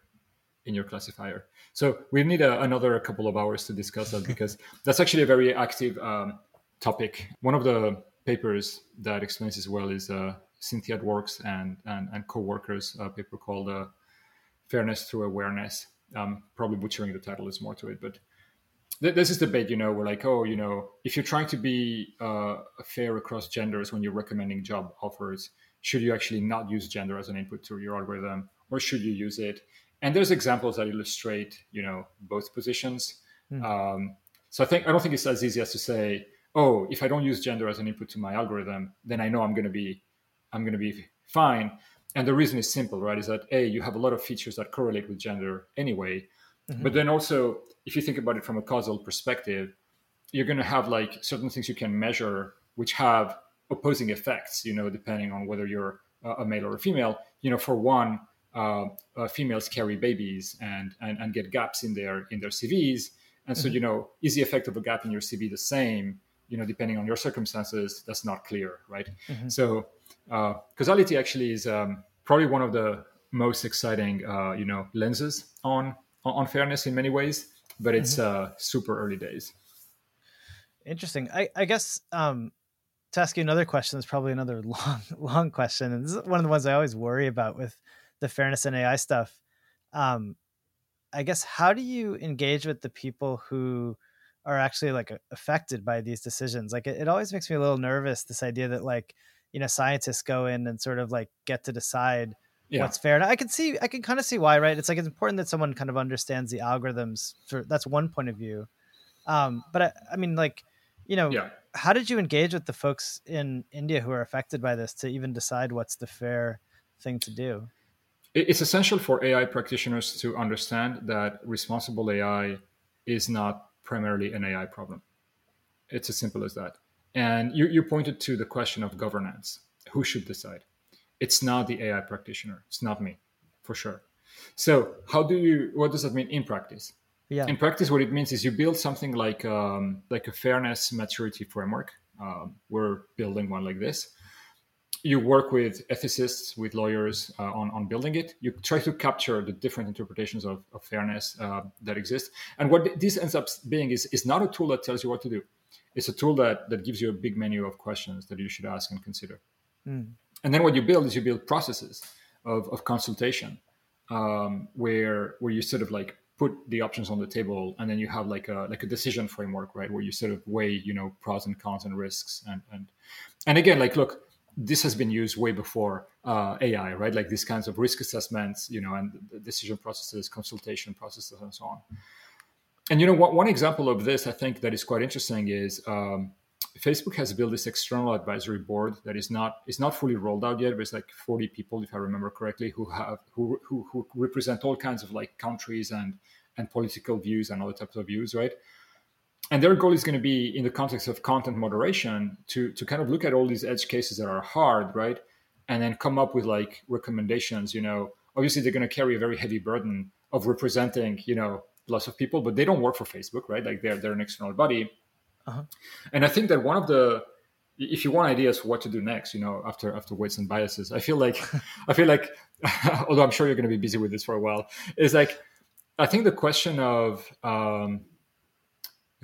in your classifier. So we need a, another couple of hours to discuss that because that's actually a very active um, topic. One of the papers that explains this well is uh, Cynthia Dworks and, and, and co-workers a paper called uh, Fairness Through Awareness. Um, probably butchering the title is more to it, but th- this is the debate, you know, we're like, oh, you know, if you're trying to be uh, fair across genders when you're recommending job offers, should you actually not use gender as an input to your algorithm or should you use it? And there's examples that illustrate you know both positions. Mm. um, so i think i don't think it's as easy as to say oh if i don't use gender as an input to my algorithm then i know i'm going to be i'm going to be fine. And the reason is simple right? Is that a you have a lot of features that correlate with gender anyway. Mm-hmm. but then also if you think about it from a causal perspective you're going to have like certain things you can measure which have opposing effects you know depending on whether you're a male or a female. You know for one uh, uh, females carry babies and, and and get gaps in their in their CVs. And so, mm-hmm. you know, is the effect of a gap in your CV the same? You know, depending on your circumstances, that's not clear, right? Mm-hmm. So, uh, causality actually is um, probably one of the most exciting, uh, you know, lenses on on fairness in many ways, but it's mm-hmm. uh, super early days. Interesting. I, I guess um, to ask you another question is probably another long, long question, and this is one of the ones I always worry about with the fairness and AI stuff. Um, I guess how do you engage with the people who are actually like affected by these decisions? Like it, it always makes me a little nervous. This idea that like you know scientists go in and sort of like get to decide yeah. what's fair. And I can see, I can kind of see why, right? It's like it's important that someone kind of understands the algorithms. For that's one point of view. Um, but I, I mean, like, you know, yeah. how did you engage with the folks in India who are affected by this to even decide what's the fair thing to do? It's essential for AI practitioners to understand that responsible AI is not primarily an AI problem. It's as simple as that. And you, you pointed to the question of governance. Who should decide? It's not the AI practitioner. It's not me, for sure. So, how do you? What does that mean in practice? Yeah. In practice, what it means is you build something like um, like a fairness maturity framework. Um, we're building one like this, you work with ethicists, with lawyers uh, on, on building it. You try to capture the different interpretations of, of fairness uh, that exist. And what this ends up being is, is not a tool that tells you what to do. it's a tool that that gives you a big menu of questions that you should ask and consider. Mm. And then what you build is you build processes of, of consultation um, where where you sort of like put the options on the table and then you have like a like a decision framework right where you sort of weigh you know pros and cons and risks and and and again like look this has been used way before uh, AI, right? Like these kinds of risk assessments, you know, and decision processes, consultation processes, and so on. And you know, what, one example of this I think that is quite interesting is um, Facebook has built this external advisory board that is not is not fully rolled out yet. There's like 40 people, if I remember correctly, who have who who, who represent all kinds of like countries and and political views and other types of views, right? And their goal is going to be in the context of content moderation to to kind of look at all these edge cases that are hard, right? And then come up with like recommendations. You know, obviously they're going to carry a very heavy burden of representing, you know, lots of people, but they don't work for Facebook, right? Like they're they're an external body uh-huh. And I think that one of the if you want ideas for what to do next, you know, after after weights and biases, I feel like I feel like although I'm sure you're going to be busy with this for a while, is like I think the question of um,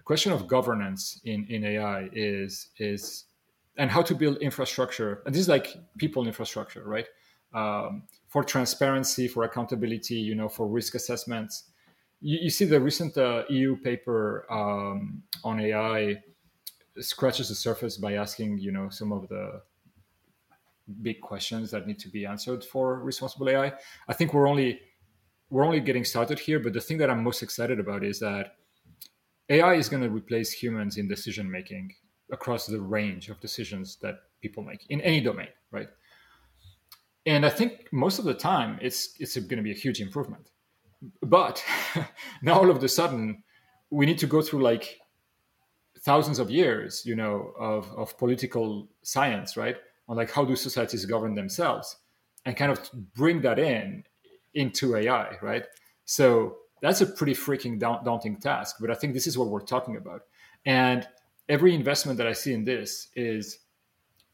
question of governance in in AI is is and how to build infrastructure. And this is like people infrastructure, right? Um, for transparency, for accountability, you know, for risk assessments you, you see the recent uh, EU paper um, on AI scratches the surface by asking, you know, some of the big questions that need to be answered for responsible AI. I think we're only we're only getting started here, but the thing that I'm most excited about is that AI is going to replace humans in decision making across the range of decisions that people make in any domain, right? And I think most of the time it's it's going to be a huge improvement. But now all of a sudden we need to go through like thousands of years you know of, of political science right? On like how do societies govern themselves and kind of bring that in into ai right? So that's a pretty freaking daunting task but i think this is what we're talking about. And every investment that i see in this is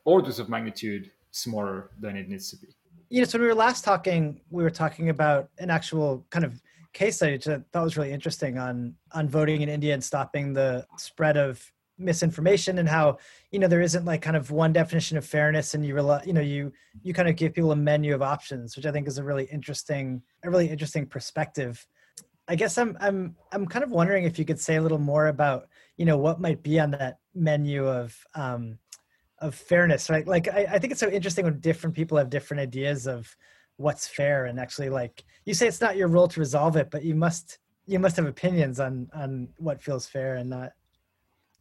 orders of magnitude smaller than it needs to be. You know, so when we were last talking, we were talking about an actual kind of case study which I thought was really interesting on on voting in India and stopping the spread of misinformation and how you know there isn't like kind of one definition of fairness and you rely you know you you kind of give people a menu of options which i think is a really interesting a really interesting perspective i guess i'm i'm i'm kind of wondering if you could say a little more about you know what might be on that menu of um of fairness right? Like I, I think it's so interesting when different people have different ideas of what's fair and actually like you say it's not your role to resolve it but you must you must have opinions on on what feels fair and not.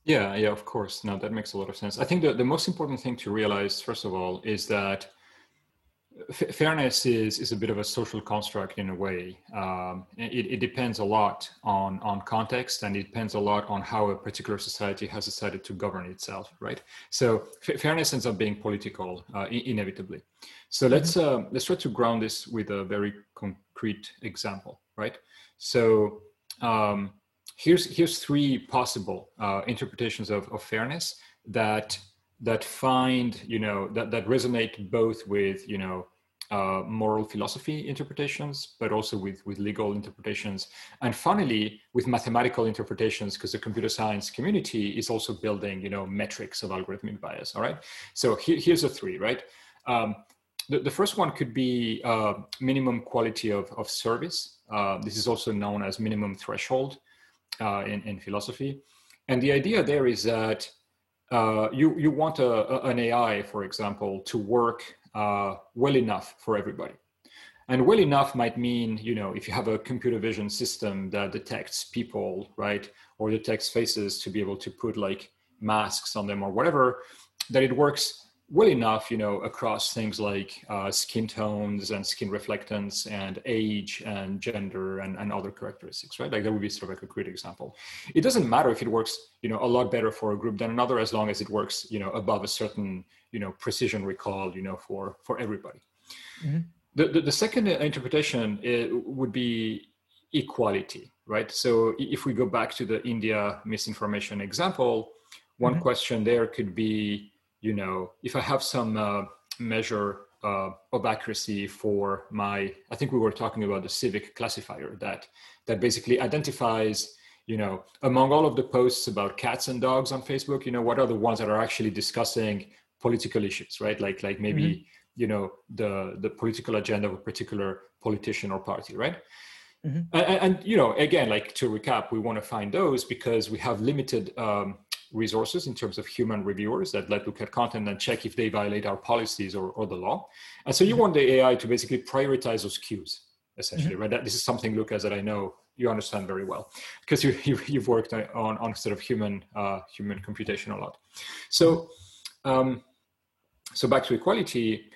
Yeah yeah of course. No that makes a lot of sense. I think the, the most important thing to realize first of all is that F- fairness is is a bit of a social construct in a way. Um, it, it depends a lot on on context, and it depends a lot on how a particular society has decided to govern itself. Right. So f- fairness ends up being political uh, I- inevitably. So let's uh, let's try to ground this with a very concrete example. Right. So um, here's here's three possible uh, interpretations of, of fairness that that find you know that, that resonate both with you know uh, moral philosophy interpretations but also with with legal interpretations. And finally with mathematical interpretations because the computer science community is also building you know metrics of algorithmic bias all right? So here, here's the three right? Um, the, the first one could be uh, minimum quality of, of service. Uh, this is also known as minimum threshold uh, in, in philosophy. And the idea there is that uh, you you want a, a, an AI, for example, to work uh, well enough for everybody. And well enough might mean, you know, if you have a computer vision system that detects people, right, or detects faces to be able to put like masks on them or whatever, that it works well enough, you know, across things like uh, skin tones and skin reflectance and age and gender and, and other characteristics, right? Like that would be sort of like a great example. It doesn't matter if it works, you know, a lot better for a group than another, as long as it works, you know, above a certain, you know, precision recall, you know, for for everybody. Mm-hmm. The, the, the second interpretation would be equality, right? So if we go back to the India misinformation example, one mm-hmm. question there could be you know, if I have some uh, measure uh, of accuracy for my, I think we were talking about the civic classifier that that basically identifies you know among all of the posts about cats and dogs on facebook you know what are the ones that are actually discussing political issues right like like maybe mm-hmm. you know the the political agenda of a particular politician or party right mm-hmm. and, and, you know again like to recap we want to find those because we have limited um, resources in terms of human reviewers that let look at content and check if they violate our policies or, or the law and so you mm-hmm. want the ai to basically prioritize those cues essentially mm-hmm. right that, this is something Lukas that i know you understand very well because you, you have worked on on sort of human uh, human computation a lot. So um, so back to equality.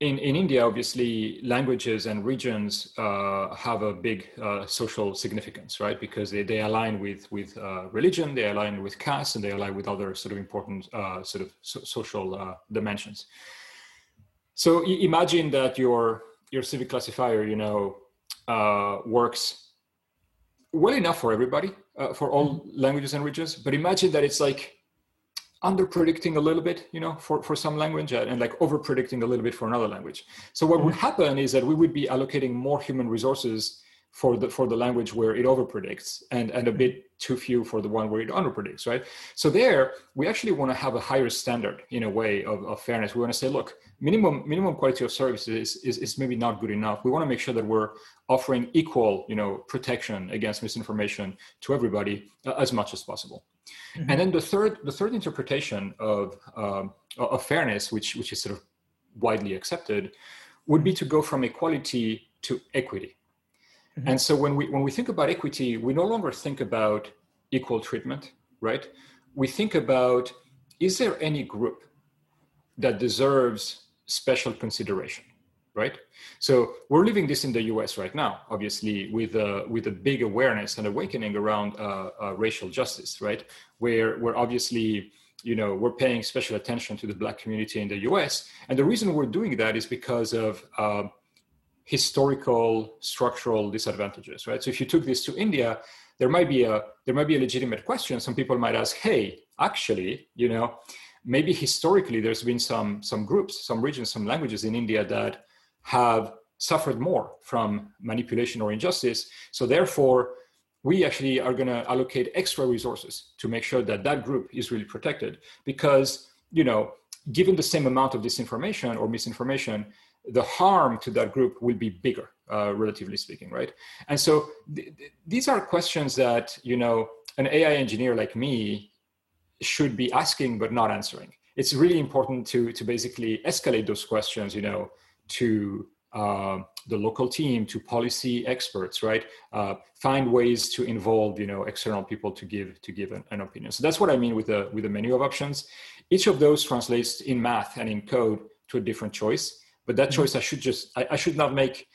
In, in India, obviously, languages and regions uh, have a big uh, social significance, right? Because they, they align with with uh, religion, they align with caste, and they align with other sort of important uh, sort of so, social uh, dimensions. So imagine that your your civic classifier, you know, works well enough for everybody, uh, for all mm-hmm. languages and regions. But imagine that it's like under predicting a little bit, you know, for, for some language and, and like over predicting a little bit for another language. So what mm-hmm. would happen is that we would be allocating more human resources for the for the language where it over predicts and and a bit too few for the one where it under predicts right? So there we actually want to have a higher standard in a way of, of fairness. We want to say look minimum minimum quality of services is, is, is maybe not good enough. We want to make sure that we're offering equal you know protection against misinformation to everybody uh, as much as possible mm-hmm. and then the third the third interpretation of um, of fairness which which is sort of widely accepted would be to go from equality to equity Mm-hmm. And so when we when we think about equity, we no longer think about equal treatment, right? We think about is there any group that deserves special consideration, right? So we're living this in the U.S. right now, obviously, with a with a big awareness and awakening around uh, uh, racial justice, right? Where we're obviously you know we're paying special attention to the black community in the us and the reason we're doing that is because of uh, historical structural disadvantages, right? So if you took this to India, there might be a there might be a legitimate question. Some people might ask, hey, actually, you know, maybe historically there's been some some groups, some regions, some languages in India that have suffered more from manipulation or injustice. So therefore, we actually are going to allocate extra resources to make sure that that group is really protected because you know given the same amount of disinformation or misinformation the harm to that group will be bigger, uh, relatively speaking, right? And so th- th- these are questions that you know an AI engineer like me should be asking but not answering. It's really important to to basically escalate those questions, you know, to uh, the local team, to policy experts, right? Uh, find ways to involve, you know, external people to give to give an, an opinion. So that's what I mean with the with the menu of options. Each of those translates in math and in code to a different choice but that mm-hmm. choice i should just I, I, should not make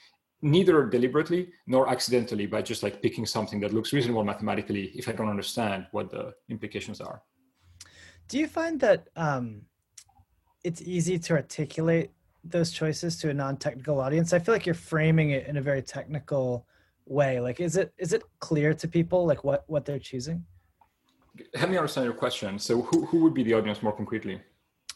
neither deliberately nor accidentally by just like picking something that looks reasonable mathematically if i don't understand what the implications are do you find that um, it's easy to articulate those choices to a non-technical audience i feel like you're framing it in a very technical way like is it is it clear to people like what what they're choosing help me understand your question so who, who would be the audience more concretely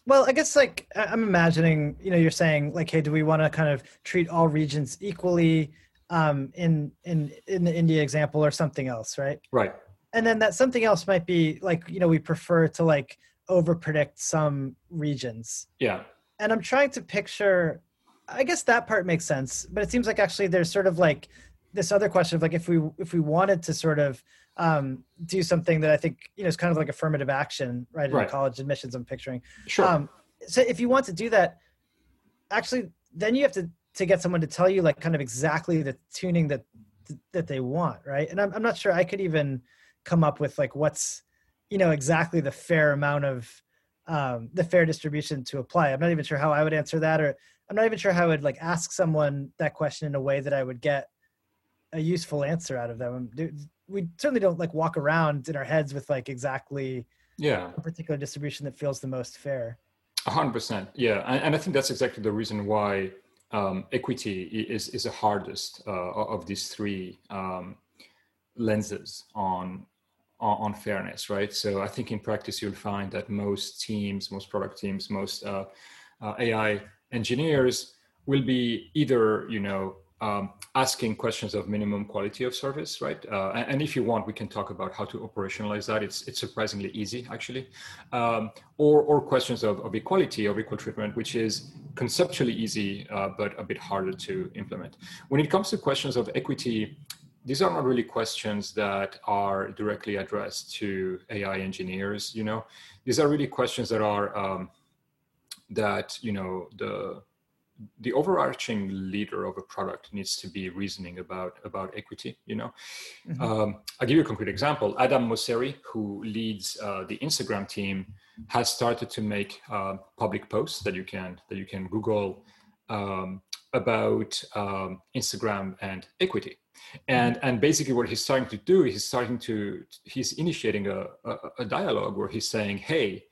well, I guess like I'm imagining, you know, you're saying like, hey, do we want to kind of treat all regions equally um, in in in the India example or something else, right? Right. And then that something else might be like, you know, we prefer to like over predict some regions. Yeah. And I'm trying to picture. I guess that part makes sense, but it seems like actually there's sort of like this other question of like if we if we wanted to sort of um, do something that I think you know is kind of like affirmative action, right? In right. college admissions, I'm picturing. Sure. Um, so if you want to do that, actually, then you have to to get someone to tell you like kind of exactly the tuning that that they want, right? And I'm I'm not sure I could even come up with like what's you know exactly the fair amount of um, the fair distribution to apply. I'm not even sure how I would answer that, or I'm not even sure how I would like ask someone that question in a way that I would get a useful answer out of them. We certainly don't like walk around in our heads with like exactly yeah a particular distribution that feels the most fair. A hundred percent, yeah, and, and, I think that's exactly the reason why um, equity is is the hardest uh, of these three um, lenses on, on, fairness, right? So I think in practice you'll find that most teams, most product teams, most uh, uh, AI engineers will be either you know um, asking questions of minimum quality of service, right? Uh, and, and, if you want, we can talk about how to operationalize that. It's it's surprisingly easy, actually. Um, or or questions of, of equality, of equal treatment, which is conceptually easy, uh, but a bit harder to implement. When it comes to questions of equity, these are not really questions that are directly addressed to AI engineers. You know, these are really questions that are um, that you know the the overarching leader of a product needs to be reasoning about about equity you know mm-hmm. um, i'll give you a concrete example adam mosseri who leads uh, the instagram team has started to make uh, public posts that you can that you can google um, about um, instagram and equity and mm-hmm. and basically what he's starting to do he's starting to he's initiating a, a, a dialogue where he's saying hey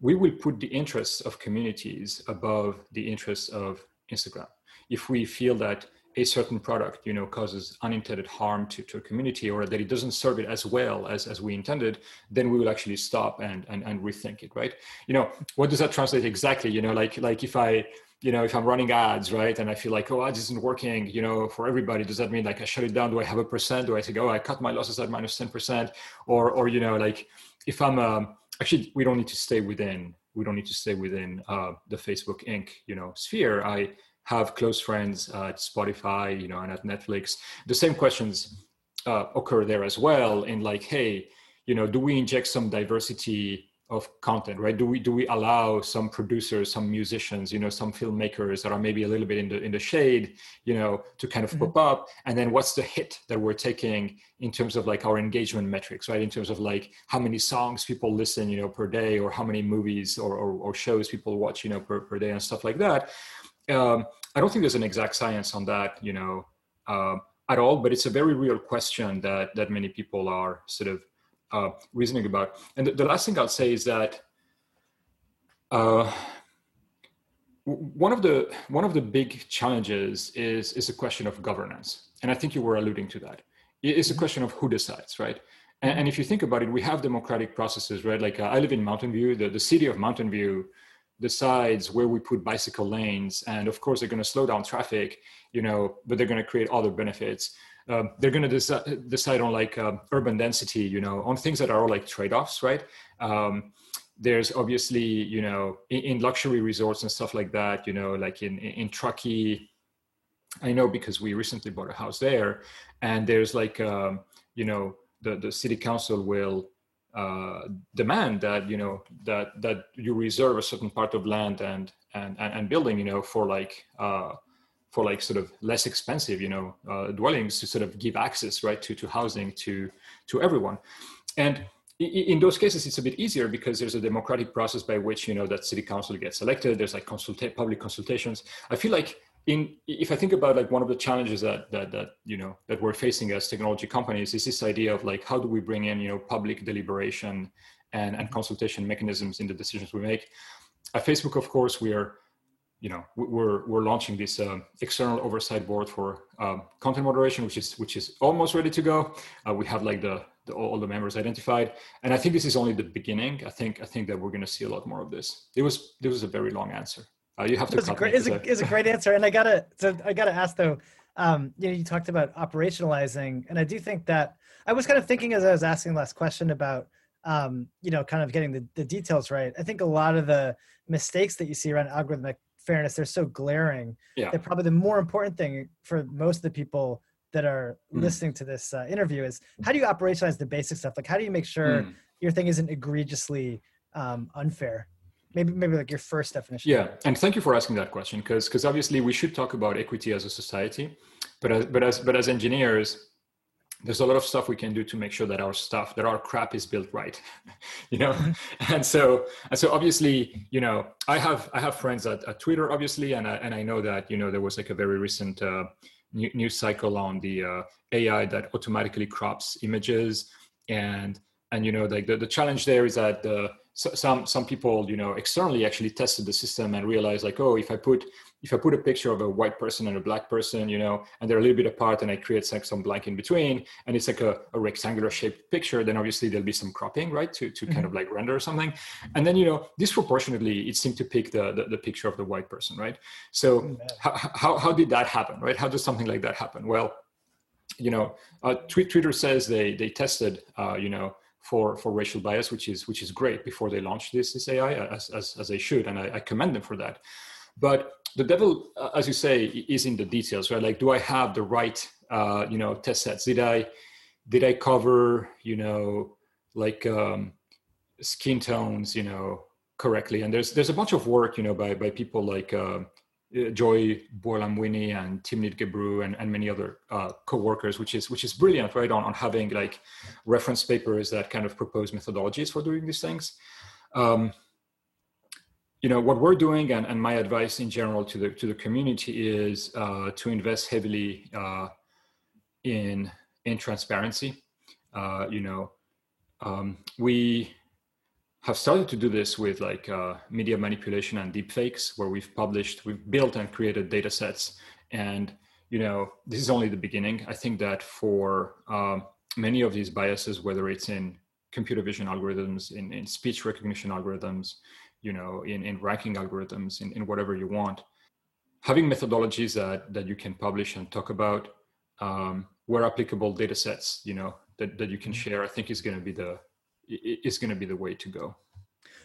we will put the interests of communities above the interests of Instagram. If we feel that a certain product, you know, causes unintended harm to, to a community or that it doesn't serve it as well as, as we intended, then we will actually stop and, and, and rethink it, right? You know, what does that translate exactly? You know, like, like if I, you know, if I'm running ads, right, and I feel like, oh, ads isn't working, you know, for everybody, does that mean like I shut it down? Do I have a percent? Do I say, oh, I cut my losses at minus 10%? Or, or, you know, like if I'm, um, actually we don't need to stay within we don't need to stay within uh, the facebook inc you know sphere i have close friends at spotify you know and at netflix the same questions uh, occur there as well in like hey you know do we inject some diversity of content right? Do we do we allow some producers some musicians you know some filmmakers that are maybe a little bit in the in the shade you know to kind of mm-hmm. pop up? And then what's the hit that we're taking in terms of like our engagement metrics right? In terms of like how many songs people listen you know per day or how many movies or or, or shows people watch you know per, per day and stuff like that. Um, i don't think there's an exact science on that you know uh, at all but it's a very real question that that many people are sort of uh, reasoning about. And the, the, last thing I'll say is that uh, one of the one of the big challenges is is a question of governance, and I think you were alluding to that. It's a mm-hmm. question of who decides, right? And, and if you think about it, we have democratic processes, right? Like uh, I live in Mountain View. The, the city of Mountain View decides where we put bicycle lanes, and of course they're going to slow down traffic, you know, but they're going to create other benefits um, they're going to deci- decide on like uh, urban density, you know, on things that are all like trade-offs, right? Um, there's obviously, you know, in, in, luxury resorts and stuff like that, you know, like in in, in Truckee, I know because we recently bought a house there, and there's like, um, you know, the the city council will uh, demand that you know that that you reserve a certain part of land and and and, and building, you know, for like. Uh, for like sort of less expensive, you know, uh, dwellings to sort of give access, right, to, to housing to, to everyone. And in those cases, it's a bit easier because there's a democratic process by which, you know, that city council gets elected. There's like consulta- public consultations. I feel like in, if I think about like one of the challenges that, that, that, you know, that we're facing as technology companies is this idea of like, how do we bring in, you know, public deliberation and, and consultation mechanisms in the decisions we make? At Facebook, of course, we are you know we're we're launching this uh, external oversight board for um, content moderation which is which is almost ready to go. Uh, we have like the, the, all the members identified. And i think this is only the beginning. I think i think that we're going to see a lot more of this. It was this was a very long answer. Uh, you have to it's a, great, it's, a, it's a great answer. And i gotta so i gotta ask though um, you know you talked about operationalizing. And i do think that i was kind of thinking as i was asking the last question about um, you know kind of getting the, the details right. I think a lot of the mistakes that you see around algorithmic fairness they're so glaring yeah. that probably the more important thing for most of the people that are mm. listening to this uh, interview is how do you operationalize the basic stuff like how do you make sure mm. your thing isn't egregiously um, unfair maybe maybe like your first definition yeah and thank you for asking that question because because obviously we should talk about equity as a society but as but as but as engineers there's a lot of stuff we can do to make sure that our stuff that our crap is built right you know mm-hmm. and so and so obviously you know i have i have friends at, at twitter obviously and I, and I know that you know there was like a very recent uh, news cycle on the uh, ai that automatically crops images and and you know like the, the challenge there is that the so some some people you know externally actually tested the system and realized like oh if i put if I put a picture of a white person and a black person, you know, and they're a little bit apart, and I create like some blank in between, and it's like a, a rectangular shaped picture, then obviously there'll be some cropping, right, to to mm-hmm. kind of like render something, and then you know, disproportionately, it seemed to pick the the, the picture of the white person, right? So mm-hmm. how, how how did that happen, right? How does something like that happen? Well, you know, uh, Twitter says they they tested, uh, you know for for racial bias, which is which is great before they launched this this AI as as, as they should, and I, I commend them for that. But the devil, uh, as you say, is in the details, right? Like, do I have the right, uh, you know, test sets? Did I did I cover, you know, like um, skin tones, you know, correctly? And there's there's a bunch of work, you know, by by people like. Uh, Joy Buolamwini and Timnit Gebru and, and many other uh, co-workers, which is which is brilliant, right? On, on having like reference papers that kind of propose methodologies for doing these things. Um, you know what we're doing, and, and my advice in general to the to the community is uh, to invest heavily uh, in in transparency. Uh, you know, um, we have started to do this with like uh, media manipulation and deepfakes, where we've published, we've built and created data sets. And, you know, this is only the beginning. I think that for um, many of these biases, whether it's in computer vision algorithms, in, in speech recognition algorithms, you know, in, in ranking algorithms, in, in whatever you want, having methodologies that, that you can publish and talk about um, where applicable data sets, you know, that, that you can mm-hmm. share, I think is going to be the, is going to be the way to go.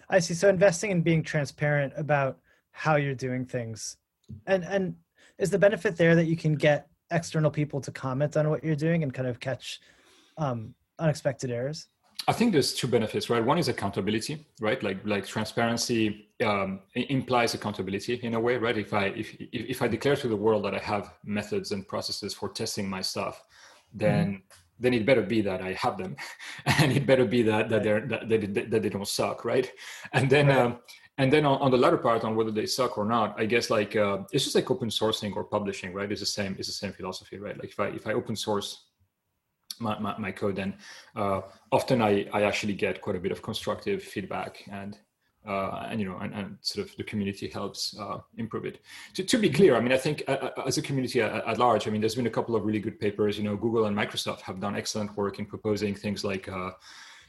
I see. So investing in being transparent about how you're doing things, and and is the benefit there that you can get external people to comment on what you're doing and kind of catch um, unexpected errors? I think there's two benefits, right? One is accountability, right? Like like transparency um, implies accountability in a way, right? If I if if I declare to the world that I have methods and processes for testing my stuff, then mm-hmm then it better be that I have them, and it better be that that they're that, that, that they don't suck, right? And then right. Um, and then on, on, the latter part, on whether they suck or not, I guess like uh, it's just like open sourcing or publishing, right? It's the same. It's the same philosophy, right? Like if I if I open source my, my, my code, then uh, often I I actually get quite a bit of constructive feedback and uh, and you know, and, and, sort of the community helps uh, improve it. To, to, be clear, I mean, I think uh, uh as a community at, at, large, I mean, there's been a couple of really good papers. You know, Google and Microsoft have done excellent work in proposing things like, uh,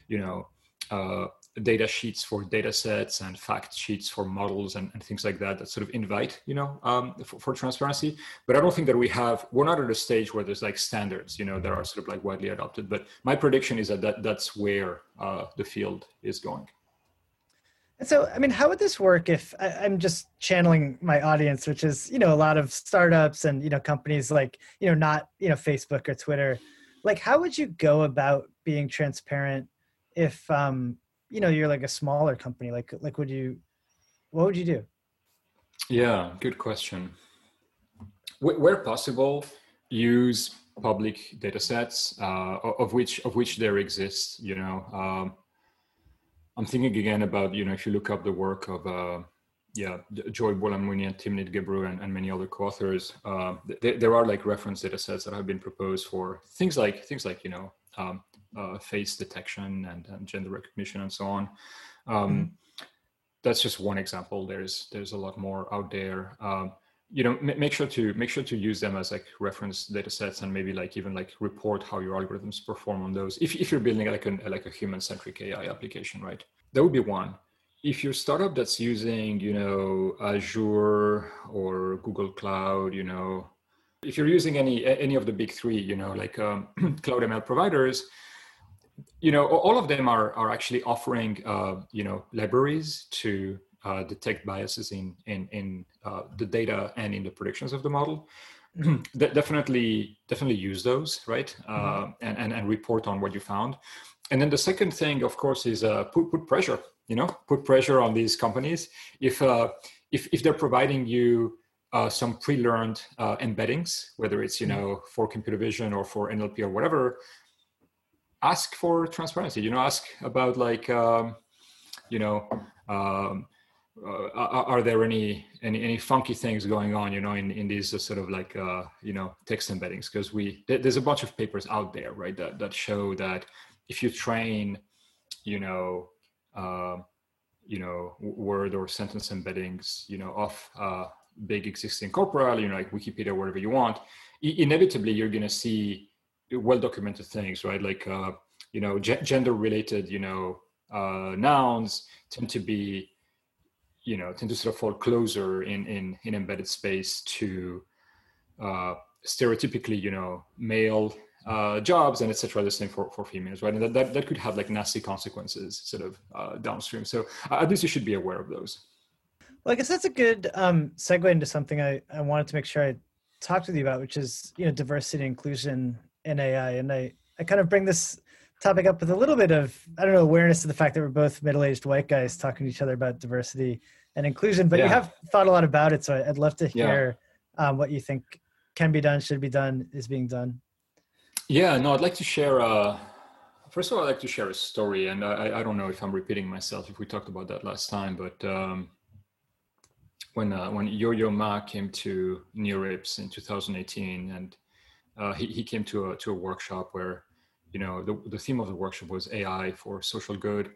you know, uh, data sheets for data sets and fact sheets for models and, and things like that that sort of invite, you know, um, for, for, transparency. But I don't think that we have. We're not at a stage where there's like standards, you know, that are sort of like widely adopted. But my prediction is that, that that's where the field is going. And so, I mean, how would this work if I, am just channeling my audience, which is, you know, a lot of startups and, you know, companies like, you know, not, you know, Facebook or Twitter. Like, how would you go about being transparent if, um, you know, you're like a smaller company? Like, like, would you, what would you do? Yeah, good question. Where possible, use public data sets, uh, of which of which there exists. You know, um, I'm thinking again about, you know, if you look up the work of, uh, yeah, Joy Buolamwini and Timnit Gebru and, and many other co-authors, uh, th- there are like reference data sets that have been proposed for things like, things like, you know, um, uh, face detection and, and, gender recognition and so on. Um, mm-hmm. That's just one example. There's, there's a lot more out there. Um, you know make sure to make sure to use them as like reference data sets and maybe like even like report how your algorithms perform on those if, if you're building like a like a human centric ai application right that would be one if you're a startup that's using you know azure or google cloud you know if you're using any any of the big three you know like um, cloud ml providers you know all of them are are actually offering uh, you know libraries to uh, detect biases in in in uh, the data and in the predictions of the model. definitely definitely use those right uh, mm-hmm. and, and and report on what you found and then the second thing of course is uh, put put pressure you know put pressure on these companies if uh, if if they're providing you uh, some pre-learned uh, embeddings whether it's you mm-hmm. know for computer vision or for nlp or whatever ask for transparency you know ask about like um, you know um, uh, are, there any, any any funky things going on you know in in these uh, sort of like uh, you know text embeddings? Because we there's a bunch of papers out there right that that show that if you train you know uh, you know word or sentence embeddings you know off uh, big existing corpora you know, like Wikipedia, whatever you want, inevitably you're going to see well documented things, right? Like, uh, you know, g- gender related, you know, uh, nouns tend to be, you know, tend to sort of fall closer in, in, in embedded space to uh, stereotypically, you know, male uh, jobs and etc. The same for, for females, right? And that, that, that could have like nasty consequences sort of uh, downstream. So uh, at least you should be aware of those. Well, I guess that's a good um, segue into something I, I wanted to make sure I talked with you about, which is you know diversity inclusion in AI. And I, I kind of bring this topic up with a little bit of I don't know awareness of the fact that we're both middle-aged white guys talking to each other about diversity and inclusion. But yeah. you have thought a lot about it, so I'd love to hear yeah. um, what you think can be done, should be done, is being done. Yeah, no, I'd like to share. Uh, first of all, I'd like to share a story, and I, I don't know if I'm repeating myself if we talked about that last time, but um, when uh, when Yo-Yo Ma came to NeurIPS in 2018, and uh, he he came to a to a workshop where, you know, the the theme of the workshop was AI for social good,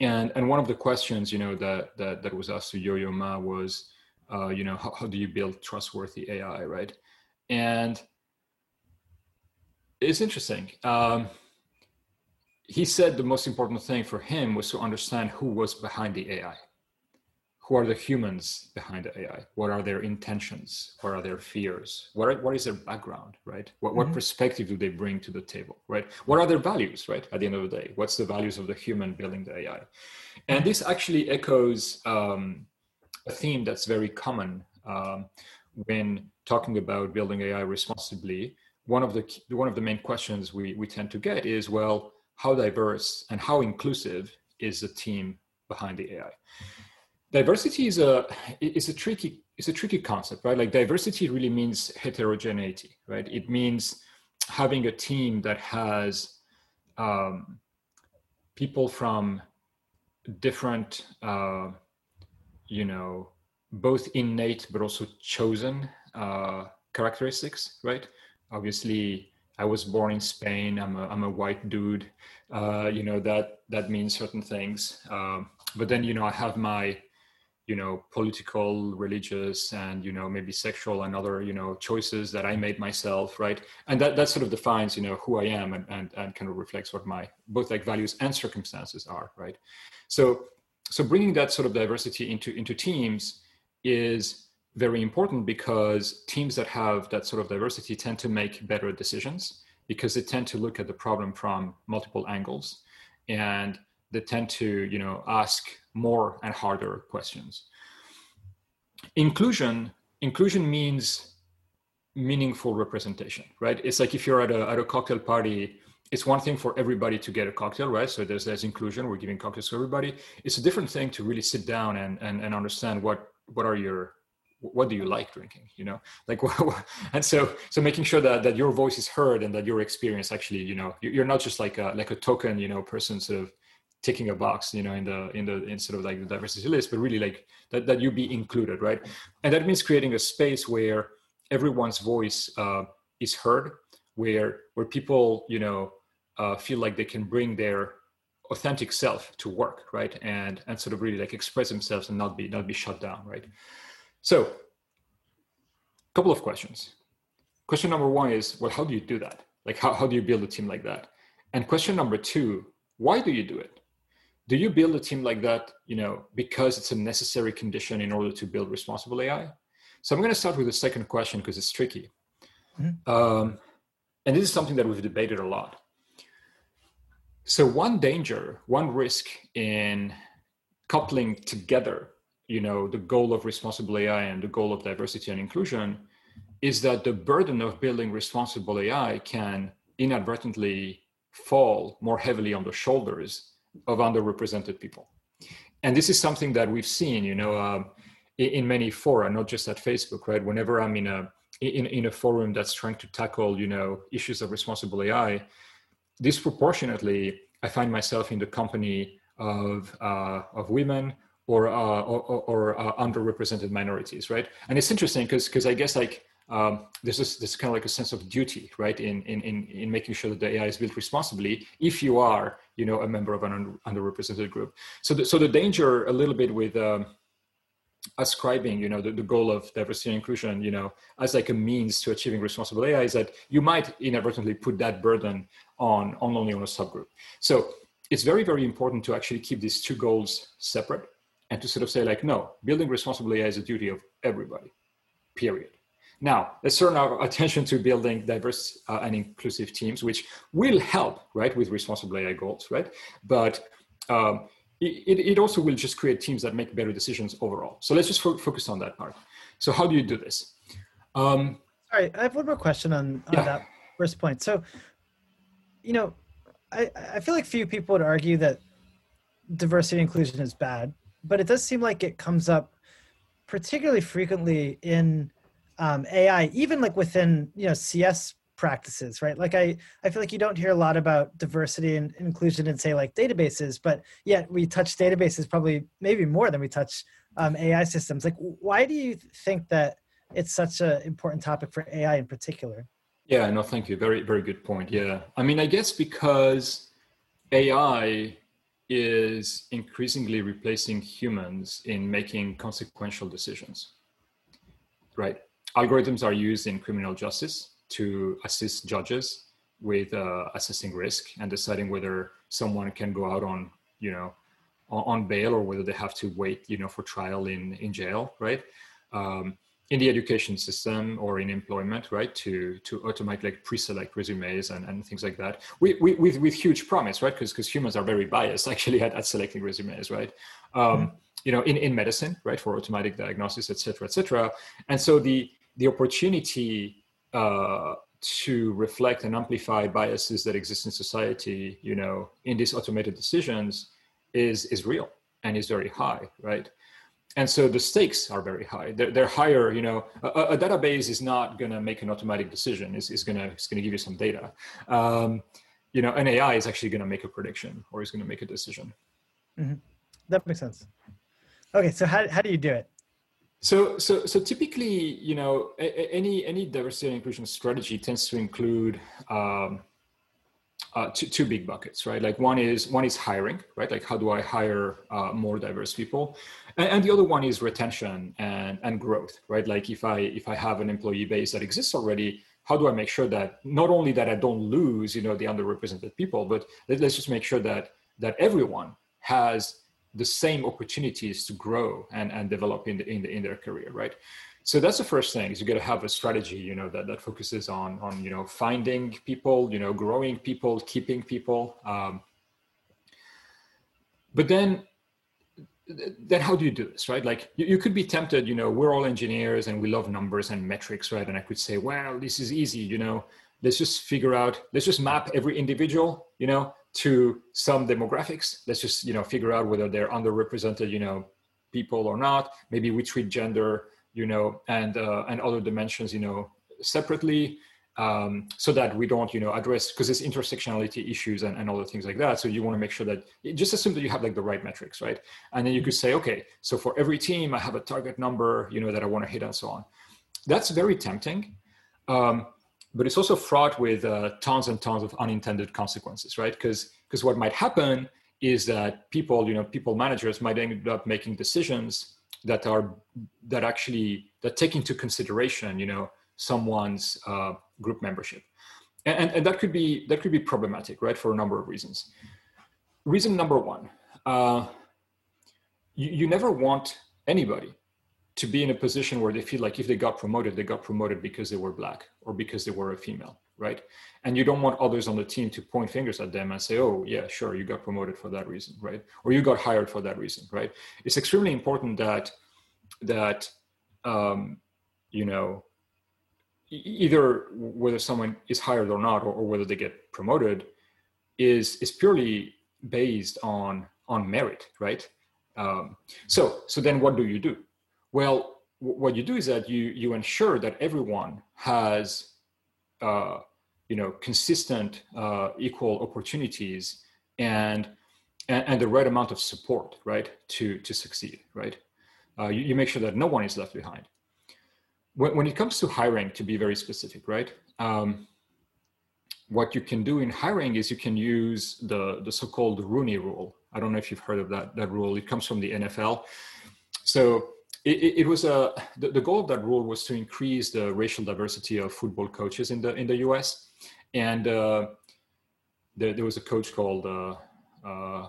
and and one of the questions you know that that that was asked to Yo-Yo Ma was, uh, you know, how, how do you build trustworthy AI, right? And it's interesting. Um, he said the most important thing for him was to understand who was behind the AI who are the humans behind the AI? What are their intentions? What are their fears? What, are, what is their background, right? What, what mm-hmm. perspective do they bring to the table, right? What are their values, right? At the end of the day, what's the values of the human building the AI? And this actually echoes um, a theme that's very common um, when talking about building AI responsibly. One of the one of the main questions we, we tend to get is, well, how diverse and how inclusive is the team behind the AI? Diversity is a is a tricky it's a tricky concept right? Like diversity really means heterogeneity right? It means having a team that has um, people from different uh, you know both innate but also chosen uh, characteristics right? Obviously i was born in spain. I'm a, I'm a white dude. Uh, you know that that means certain things. Um, but then you know i have my you know political religious and you know maybe sexual and other you know choices that i made myself right? And that that sort of defines you know who i am and and, and kind of reflects what my both like values and circumstances are right? So so bringing that sort of diversity into into teams is very important because teams that have that sort of diversity tend to make better decisions because they tend to look at the problem from multiple angles. And they tend to you know ask more and harder questions. Inclusion inclusion means meaningful representation right? It's like if you're at a, at a cocktail party it's one thing for everybody to get a cocktail right? So there's there's inclusion we're giving cocktails to everybody. It's a different thing to really sit down and and, and understand what what are your what do you like drinking you know? Like and so so making sure that that your voice is heard and that your experience actually you know you're not just like a like a token you know person sort of ticking a box you know in the in the in sort of like the diversity list but really like that, that you be included right? And that means creating a space where everyone's voice uh, is heard where where people you know uh, feel like they can bring their authentic self to work right? And and sort of really like express themselves and not be not be shut down right? So a couple of questions. Question number one is well how do you do that? Like how, how do you build a team like that? And question number two why do you do it do you build a team like that you know because it's a necessary condition in order to build responsible ai so i'm going to start with the second question because it's tricky. Mm-hmm. um, and this is something that we've debated a lot. So one danger one risk in coupling together you know the goal of responsible ai and the goal of diversity and inclusion is that the burden of building responsible ai can inadvertently fall more heavily on the shoulders of underrepresented people. And this is something that we've seen, you know, um, in, many fora, not just at Facebook, right? Whenever I'm in a in, in a forum that's trying to tackle, you know, issues of responsible AI, disproportionately, I find myself in the company of uh, of women or uh, or, or uh, underrepresented minorities, right? And it's interesting because because I guess like um, this, this kind of like a sense of duty, right, in, in, in, in making sure that the AI is built responsibly if you are, you know, a member of an underrepresented group. So the, so the danger a little bit with, um, ascribing you know the, the goal of diversity and inclusion you know as like a means to achieving responsible ai is that you might inadvertently put that burden on, on only on a subgroup. So it's very very important to actually keep these two goals separate and to sort of say like no building responsible ai is a duty of everybody period now let's turn our attention to building diverse uh, and inclusive teams which will help right with responsible ai goals right but um, it, it also will just create teams that make better decisions overall. So let's just fo- focus on that part. So how do you do this? Um, Sorry, I have one more question on, on yeah. that first point. So, you know, I, I feel like few people would argue that diversity inclusion is bad, but it does seem like it comes up particularly frequently in um, AI, even like within you know CS practices right? Like i i feel like you don't hear a lot about diversity and inclusion in say like databases but yet we touch databases probably maybe more than we touch um, ai systems. Like why do you think that it's such an important topic for ai in particular? Yeah no thank you. Very very good point yeah. I mean i guess because ai is increasingly replacing humans in making consequential decisions right algorithms are used in criminal justice to assist judges with uh, assessing risk and deciding whether someone can go out on you know on, bail or whether they have to wait you know for trial in in jail right? Um, in the education system or in employment right to to automate like pre-select resumes and, and things like that we, we, with with huge promise right? Because because humans are very biased actually at, at selecting resumes right? Um, mm-hmm. you know in, in medicine right for automatic diagnosis et cetera et cetera. And so the the opportunity uh, to reflect and amplify biases that exist in society, you know, in these automated decisions is is real and is very high, right? And so the stakes are very high. They're, they're higher. You know, a, a database is not going to make an automatic decision. It's, it's going to it's going to give you some data. Um, you know, an AI is actually going to make a prediction or is going to make a decision. Mm-hmm. That makes sense. Okay, so how how do you do it? So, so, so typically, you know, any any diversity and inclusion strategy tends to include um, uh, two, two big buckets, right? Like one is one is hiring, right? Like how do I hire uh, more diverse people, and, and, the other one is retention and and growth, right? Like if I if I have an employee base that exists already, how do I make sure that not only that I don't lose, you know, the underrepresented people, but let, let's just make sure that that everyone has the same opportunities to grow and, and develop in, the, in, the, in their career, right? So that's the first thing is you got to have a strategy, you know, that, that focuses on, on, you know, finding people, you know, growing people, keeping people. Um, but then, then how do you do this, right? Like you, you could be tempted, you know, we're all engineers and we love numbers and metrics, right? And I could say, well, this is easy, you know, let's just figure out, let's just map every individual, you know, to some demographics. Let's just you know figure out whether they're underrepresented, you know, people or not. Maybe we treat gender, you know, and uh, and other dimensions, you know, separately. Um, so that we don't, you know, address because it's intersectionality issues and, and other things like that. So you want to make sure that just assume that you have like the right metrics, right? And then you could say, okay, so for every team, I have a target number, you know, that I want to hit and so on. That's very tempting. Um, but it's also fraught with uh, tons and tons of unintended consequences, right? Because because what might happen is that people, you know, people managers might end up making decisions that are that actually that take into consideration, you know, someone's uh, group membership, and, and that could be that could be problematic, right, for a number of reasons. Reason number one, uh, you, you never want anybody to be in a position where they feel like if they got promoted, they got promoted because they were black or because they were a female, right? And you don't want others on the team to point fingers at them and say, oh, yeah, sure, you got promoted for that reason, right? Or you got hired for that reason, right? It's extremely important that, that, um, you know, either whether someone is hired or not, or, or whether they get promoted is, is purely based on, on merit, right? Um, so, so then what do you do? Well, what you do is that you you ensure that everyone has uh, you know consistent uh, equal opportunities and, and, and the right amount of support right to to succeed right? Uh, you, you, make sure that no one is left behind. When, when it comes to hiring to be very specific right um, what you can do in hiring is you can use the the so-called Rooney rule. I don't know if you've heard of that that rule. It comes from the nfl so it, it, was a the, the, goal of that rule was to increase the racial diversity of football coaches in the in the U.S. And uh, there, there was a coach called uh, uh,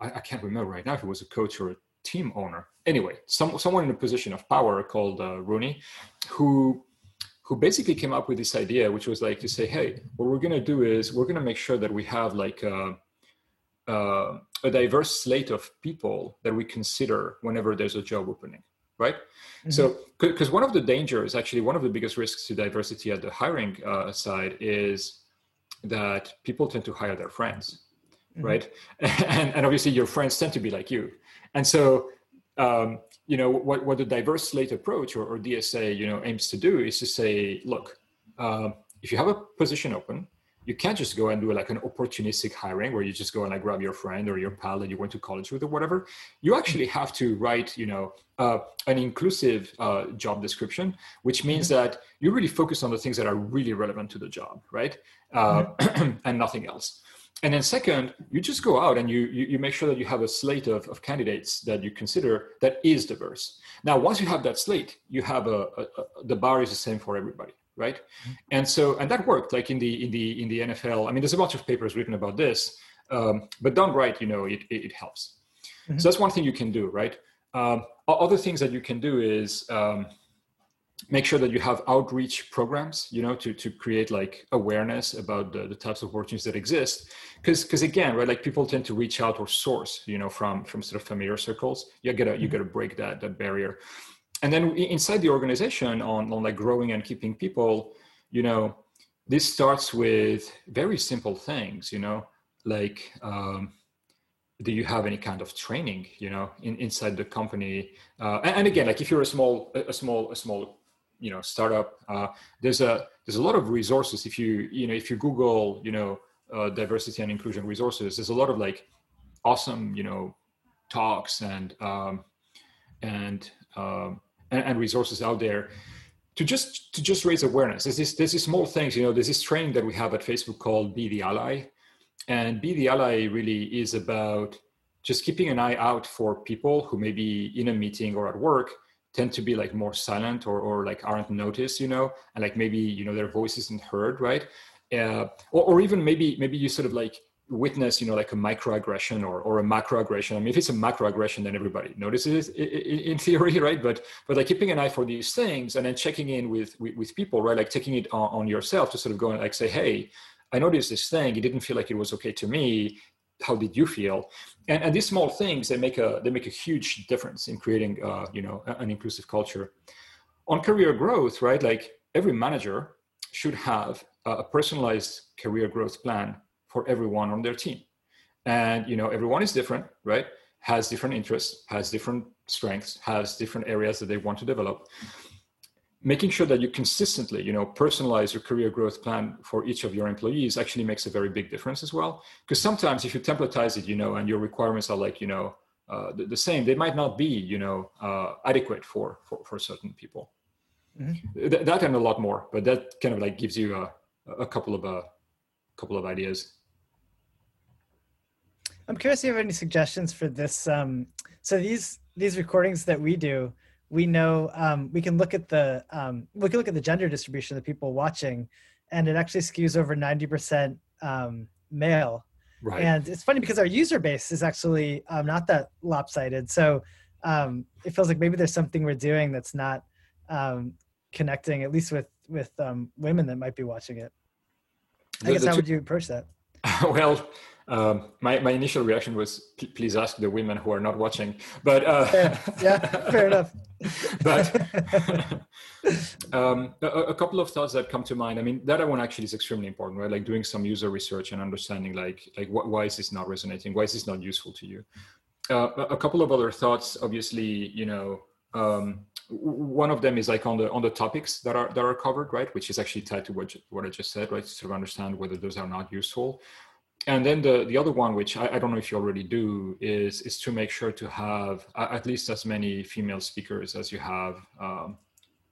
I, I, can't remember right now if it was a coach or a team owner. Anyway, some, someone in a position of power called uh, Rooney, who who basically came up with this idea, which was like to say, hey, what we're going to do is we're going to make sure that we have like uh, a diverse slate of people that we consider whenever there's a job opening right mm-hmm. so because one of the dangers actually one of the biggest risks to diversity at the hiring uh, side is that people tend to hire their friends mm-hmm. right and, and obviously your friends tend to be like you and so um, you know what, what the diverse slate approach or, or, dsa you know aims to do is to say look uh, if you have a position open you can't just go and do like an opportunistic hiring where you just go and like grab your friend or your pal that you went to college with or whatever. You actually have to write you know uh, an inclusive uh, job description which means mm-hmm. that you really focus on the things that are really relevant to the job right? Uh, mm-hmm. and nothing else. And then second you just go out and you, you, you make sure that you have a slate of, of candidates that you consider that is diverse. Now once you have that slate you have a, a, a the bar is the same for everybody right? Mm-hmm. and so and that worked like in the in the in the nfl i mean there's a bunch of papers written about this um, but done right you know it, it, it helps. Mm-hmm. so that's one thing you can do right? Um, other things that you can do is um, make sure that you have outreach programs you know to to create like awareness about the, the types of opportunities that exist. Because because again right like people tend to reach out or source you know from from sort of familiar circles. You gotta you mm-hmm. gotta break that that barrier and then inside the organization on, on like growing and keeping people you know this starts with very simple things you know like um, do you have any kind of training you know in, inside the company? Uh, and, and, again like if you're a small a small a small you know startup uh, there's a there's a lot of resources. If you you know if you google you know uh, diversity and inclusion resources there's a lot of like awesome you know talks and um, and um, and, and resources out there to just to just raise awareness. There's this there's small things, you know. There's this training that we have at Facebook called Be the Ally, and Be the Ally really is about just keeping an eye out for people who maybe in a meeting or at work tend to be like more silent or or like aren't noticed, you know, and like maybe you know their voice isn't heard, right? Uh, or, or even maybe maybe you sort of like witness, you know, like a microaggression or, or a macroaggression. I mean, if it's a macroaggression, then everybody notices it in theory, right? But but like keeping an eye for these things and then checking in with with, with people, right? Like taking it on, on, yourself to sort of go and like say, hey, I noticed this thing. It didn't feel like it was okay to me. How did you feel? And, and these small things they make a they make a huge difference in creating uh, you know an inclusive culture. On career growth, right? Like every manager should have a personalized career growth plan for everyone on their team. And you know, everyone is different, right? Has different interests, has different strengths, has different areas that they want to develop. Making sure that you consistently, you know, personalize your career growth plan for each of your employees actually makes a very big difference as well. Because sometimes if you templatize it, you know, and your requirements are like, you know, uh, the, the, same, they might not be, you know, uh, adequate for, for, for certain people. Mm-hmm. Th- that and a lot more, but that kind of like gives you a, a couple of a couple of ideas. I'm curious if you have any suggestions for this. Um, so these these recordings that we do, we know um, we can look at the um, we can look at the gender distribution of the people watching, and it actually skews over ninety percent um, male. Right. And it's funny because our user base is actually um, not that lopsided. So um, it feels like maybe there's something we're doing that's not connecting, at least with with women that might be watching it. I the, guess how would you approach that? well, um, my, my initial reaction was please ask the women who are not watching. But uh, yeah, yeah fair enough. But um, a, a, couple of thoughts that come to mind. I mean that one actually is extremely important right? Like doing some user research and understanding like like what, why is this not resonating? Why is this not useful to you? Uh, a couple of other thoughts obviously you know um, one of them is like on the on the topics that are that are covered right which is actually tied to what, what i just said right to sort of understand whether those are not useful and then the, the other one, which I, I, don't know if you already do, is is to make sure to have at least as many female speakers as you have um,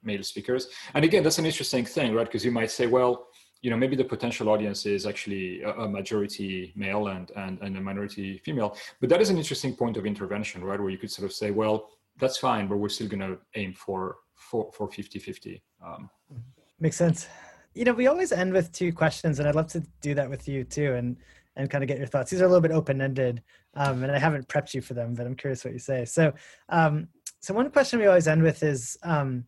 male speakers. And again, that's an interesting thing, right? Because you might say, well, you know, maybe the potential audience is actually a, majority male and, and and a minority female. But that is an interesting point of intervention, right? Where you could sort of say, well, that's fine, but we're still going to aim for for for 50 50. Um, Makes sense. You know, we always end with two questions, and I'd love to do that with you too, and and kind of get your thoughts. These are a little bit open ended, um, and I haven't prepped you for them, but I'm curious what you say. So, um, so one question we always end with is, um,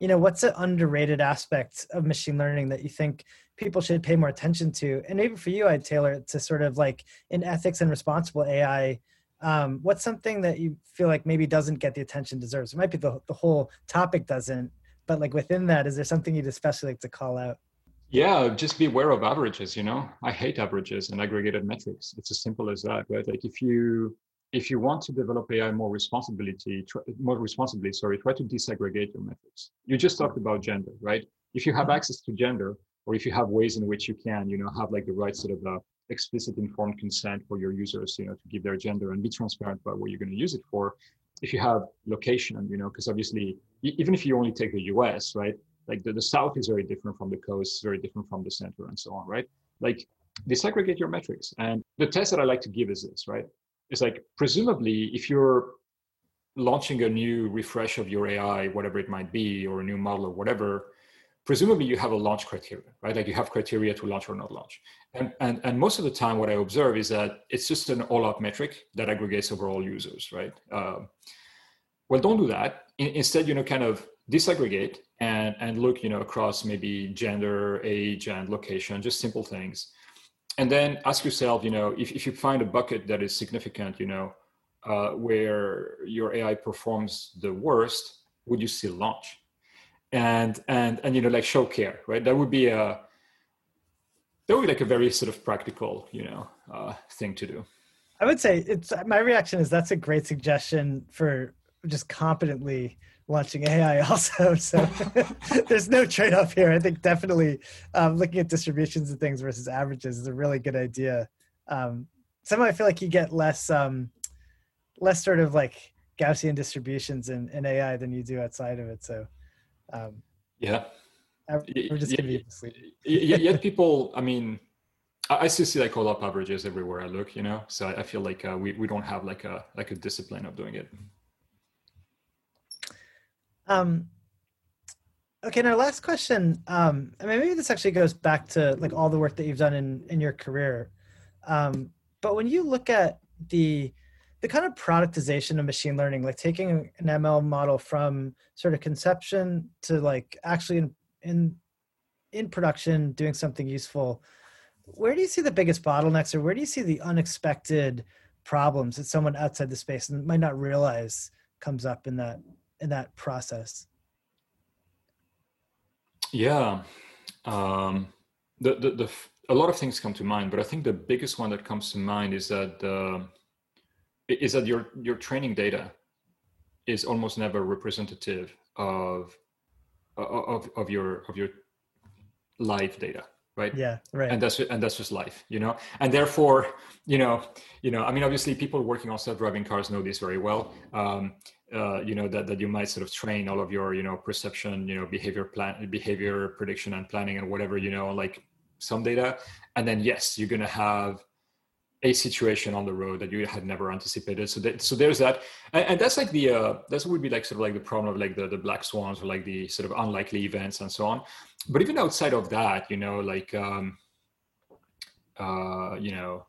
you know, what's an underrated aspect of machine learning that you think people should pay more attention to? And maybe for you, I'd tailor it to sort of like in ethics and responsible AI. Um, what's something that you feel like maybe doesn't get the attention deserves? It might be the, the whole topic doesn't, but like within that, is there something you'd especially like to call out? Yeah, just be aware of averages. You know, I hate averages and aggregated metrics. It's as simple as that, right? Like if you if you want to develop AI more responsibility, try, more responsibly, sorry, try to disaggregate your metrics. You just talked about gender, right? If you have access to gender, or if you have ways in which you can, you know, have like the right sort of uh, explicit informed consent for your users, you know, to give their gender and be transparent about what you're going to use it for. If you have location, you know, because obviously, even if you only take the US, right? Like the, the South is very different from the coast, very different from the center, and so on, right? Like disaggregate your metrics. And the test that I like to give is this, right? It's like presumably if you're launching a new refresh of your AI, whatever it might be, or a new model or whatever, presumably you have a launch criteria, right? Like you have criteria to launch or not launch. And, and, and most of the time, what I observe is that it's just an all out metric that aggregates over all users, right? Um, well, don't do that. In, instead, you know, kind of disaggregate and, and look, you know, across maybe gender, age, and location, just simple things. And then ask yourself, you know, if, if you find a bucket that is significant, you know, uh, where your AI performs the worst, would you still launch? And and and you know like show care right? That would be a that would be like a very sort of practical you know uh, thing to do. I would say it's my reaction is that's a great suggestion for just competently launching ai also so there's no trade-off here. I think definitely um, looking at distributions and things versus averages is a really good idea. Um, somehow i feel like you get less um, less sort of like gaussian distributions in, in ai than you do outside of it so um, yeah. We're just yeah, yeah, yet people, I mean, I still see like all up averages everywhere I look, you know. So I feel like uh, we we don't have like a like a discipline of doing it. Um. Okay, now last question. Um, I mean, maybe this actually goes back to like all the work that you've done in in your career. Um, but when you look at the the kind of productization of machine learning, like taking an ML model from sort of conception to like actually in in, in production doing something useful, where do you see the biggest bottlenecks or where do you see the unexpected problems that someone outside the space might not realize comes up in that in that process? Yeah. Um, the, the, the, a lot of things come to mind, but I think the biggest one that comes to mind is that uh, is that your your training data is almost never representative of of of your of your live data right? Yeah right. And that's and that's just life you know? And therefore you know you know i mean obviously people working on self-driving cars know this very well. Um, uh, you know that, that you might sort of train all of your you know perception you know behavior plan behavior prediction and planning and whatever you know like some data. And then yes you're going to have a situation on the road that you had never anticipated. So that, so there's that, and, and that's like the uh, that would be like sort of like the problem of like the the black swans or like the sort of unlikely events and so on. But even outside of that, you know, like um, uh, you know,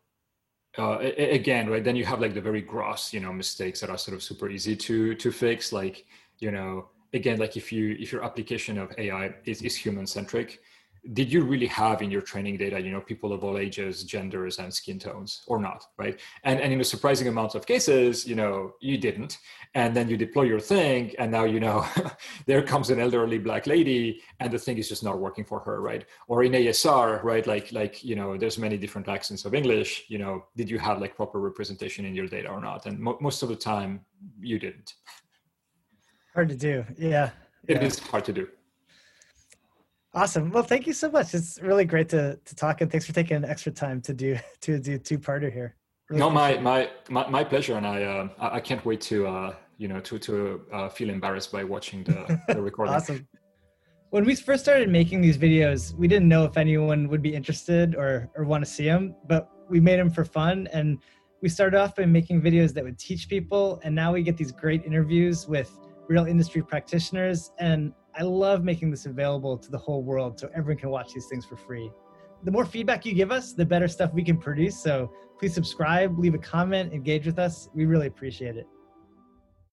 uh, again, right? Then you have like the very gross, you know, mistakes that are sort of super easy to to fix. Like you know, again, like if you if your application of AI is, is human centric, did you really have in your training data you know people of all ages genders and skin tones or not right? And and in a surprising amount of cases you know you didn't. And then you deploy your thing and now you know there comes an elderly black lady and the thing is just not working for her right? Or in asr right like like you know there's many different accents of english you know did you have like proper representation in your data or not? And mo- most of the time you didn't. Hard to do yeah. It yeah. is hard to do Awesome. Well, thank you so much. It's really great to to talk, and thanks for taking extra time to do to do two parter here. Really no, my, my my my pleasure, and I uh, I can't wait to uh, you know to to uh, feel embarrassed by watching the, the recording. awesome. When we first started making these videos, we didn't know if anyone would be interested or or want to see them, but we made them for fun, and We started off by making videos that would teach people, and now we get these great interviews with real industry practitioners. And I love making this available to the whole world so everyone can watch these things for free. The more feedback you give us, the better stuff we can produce. So please subscribe, leave a comment, engage with us. We really appreciate it.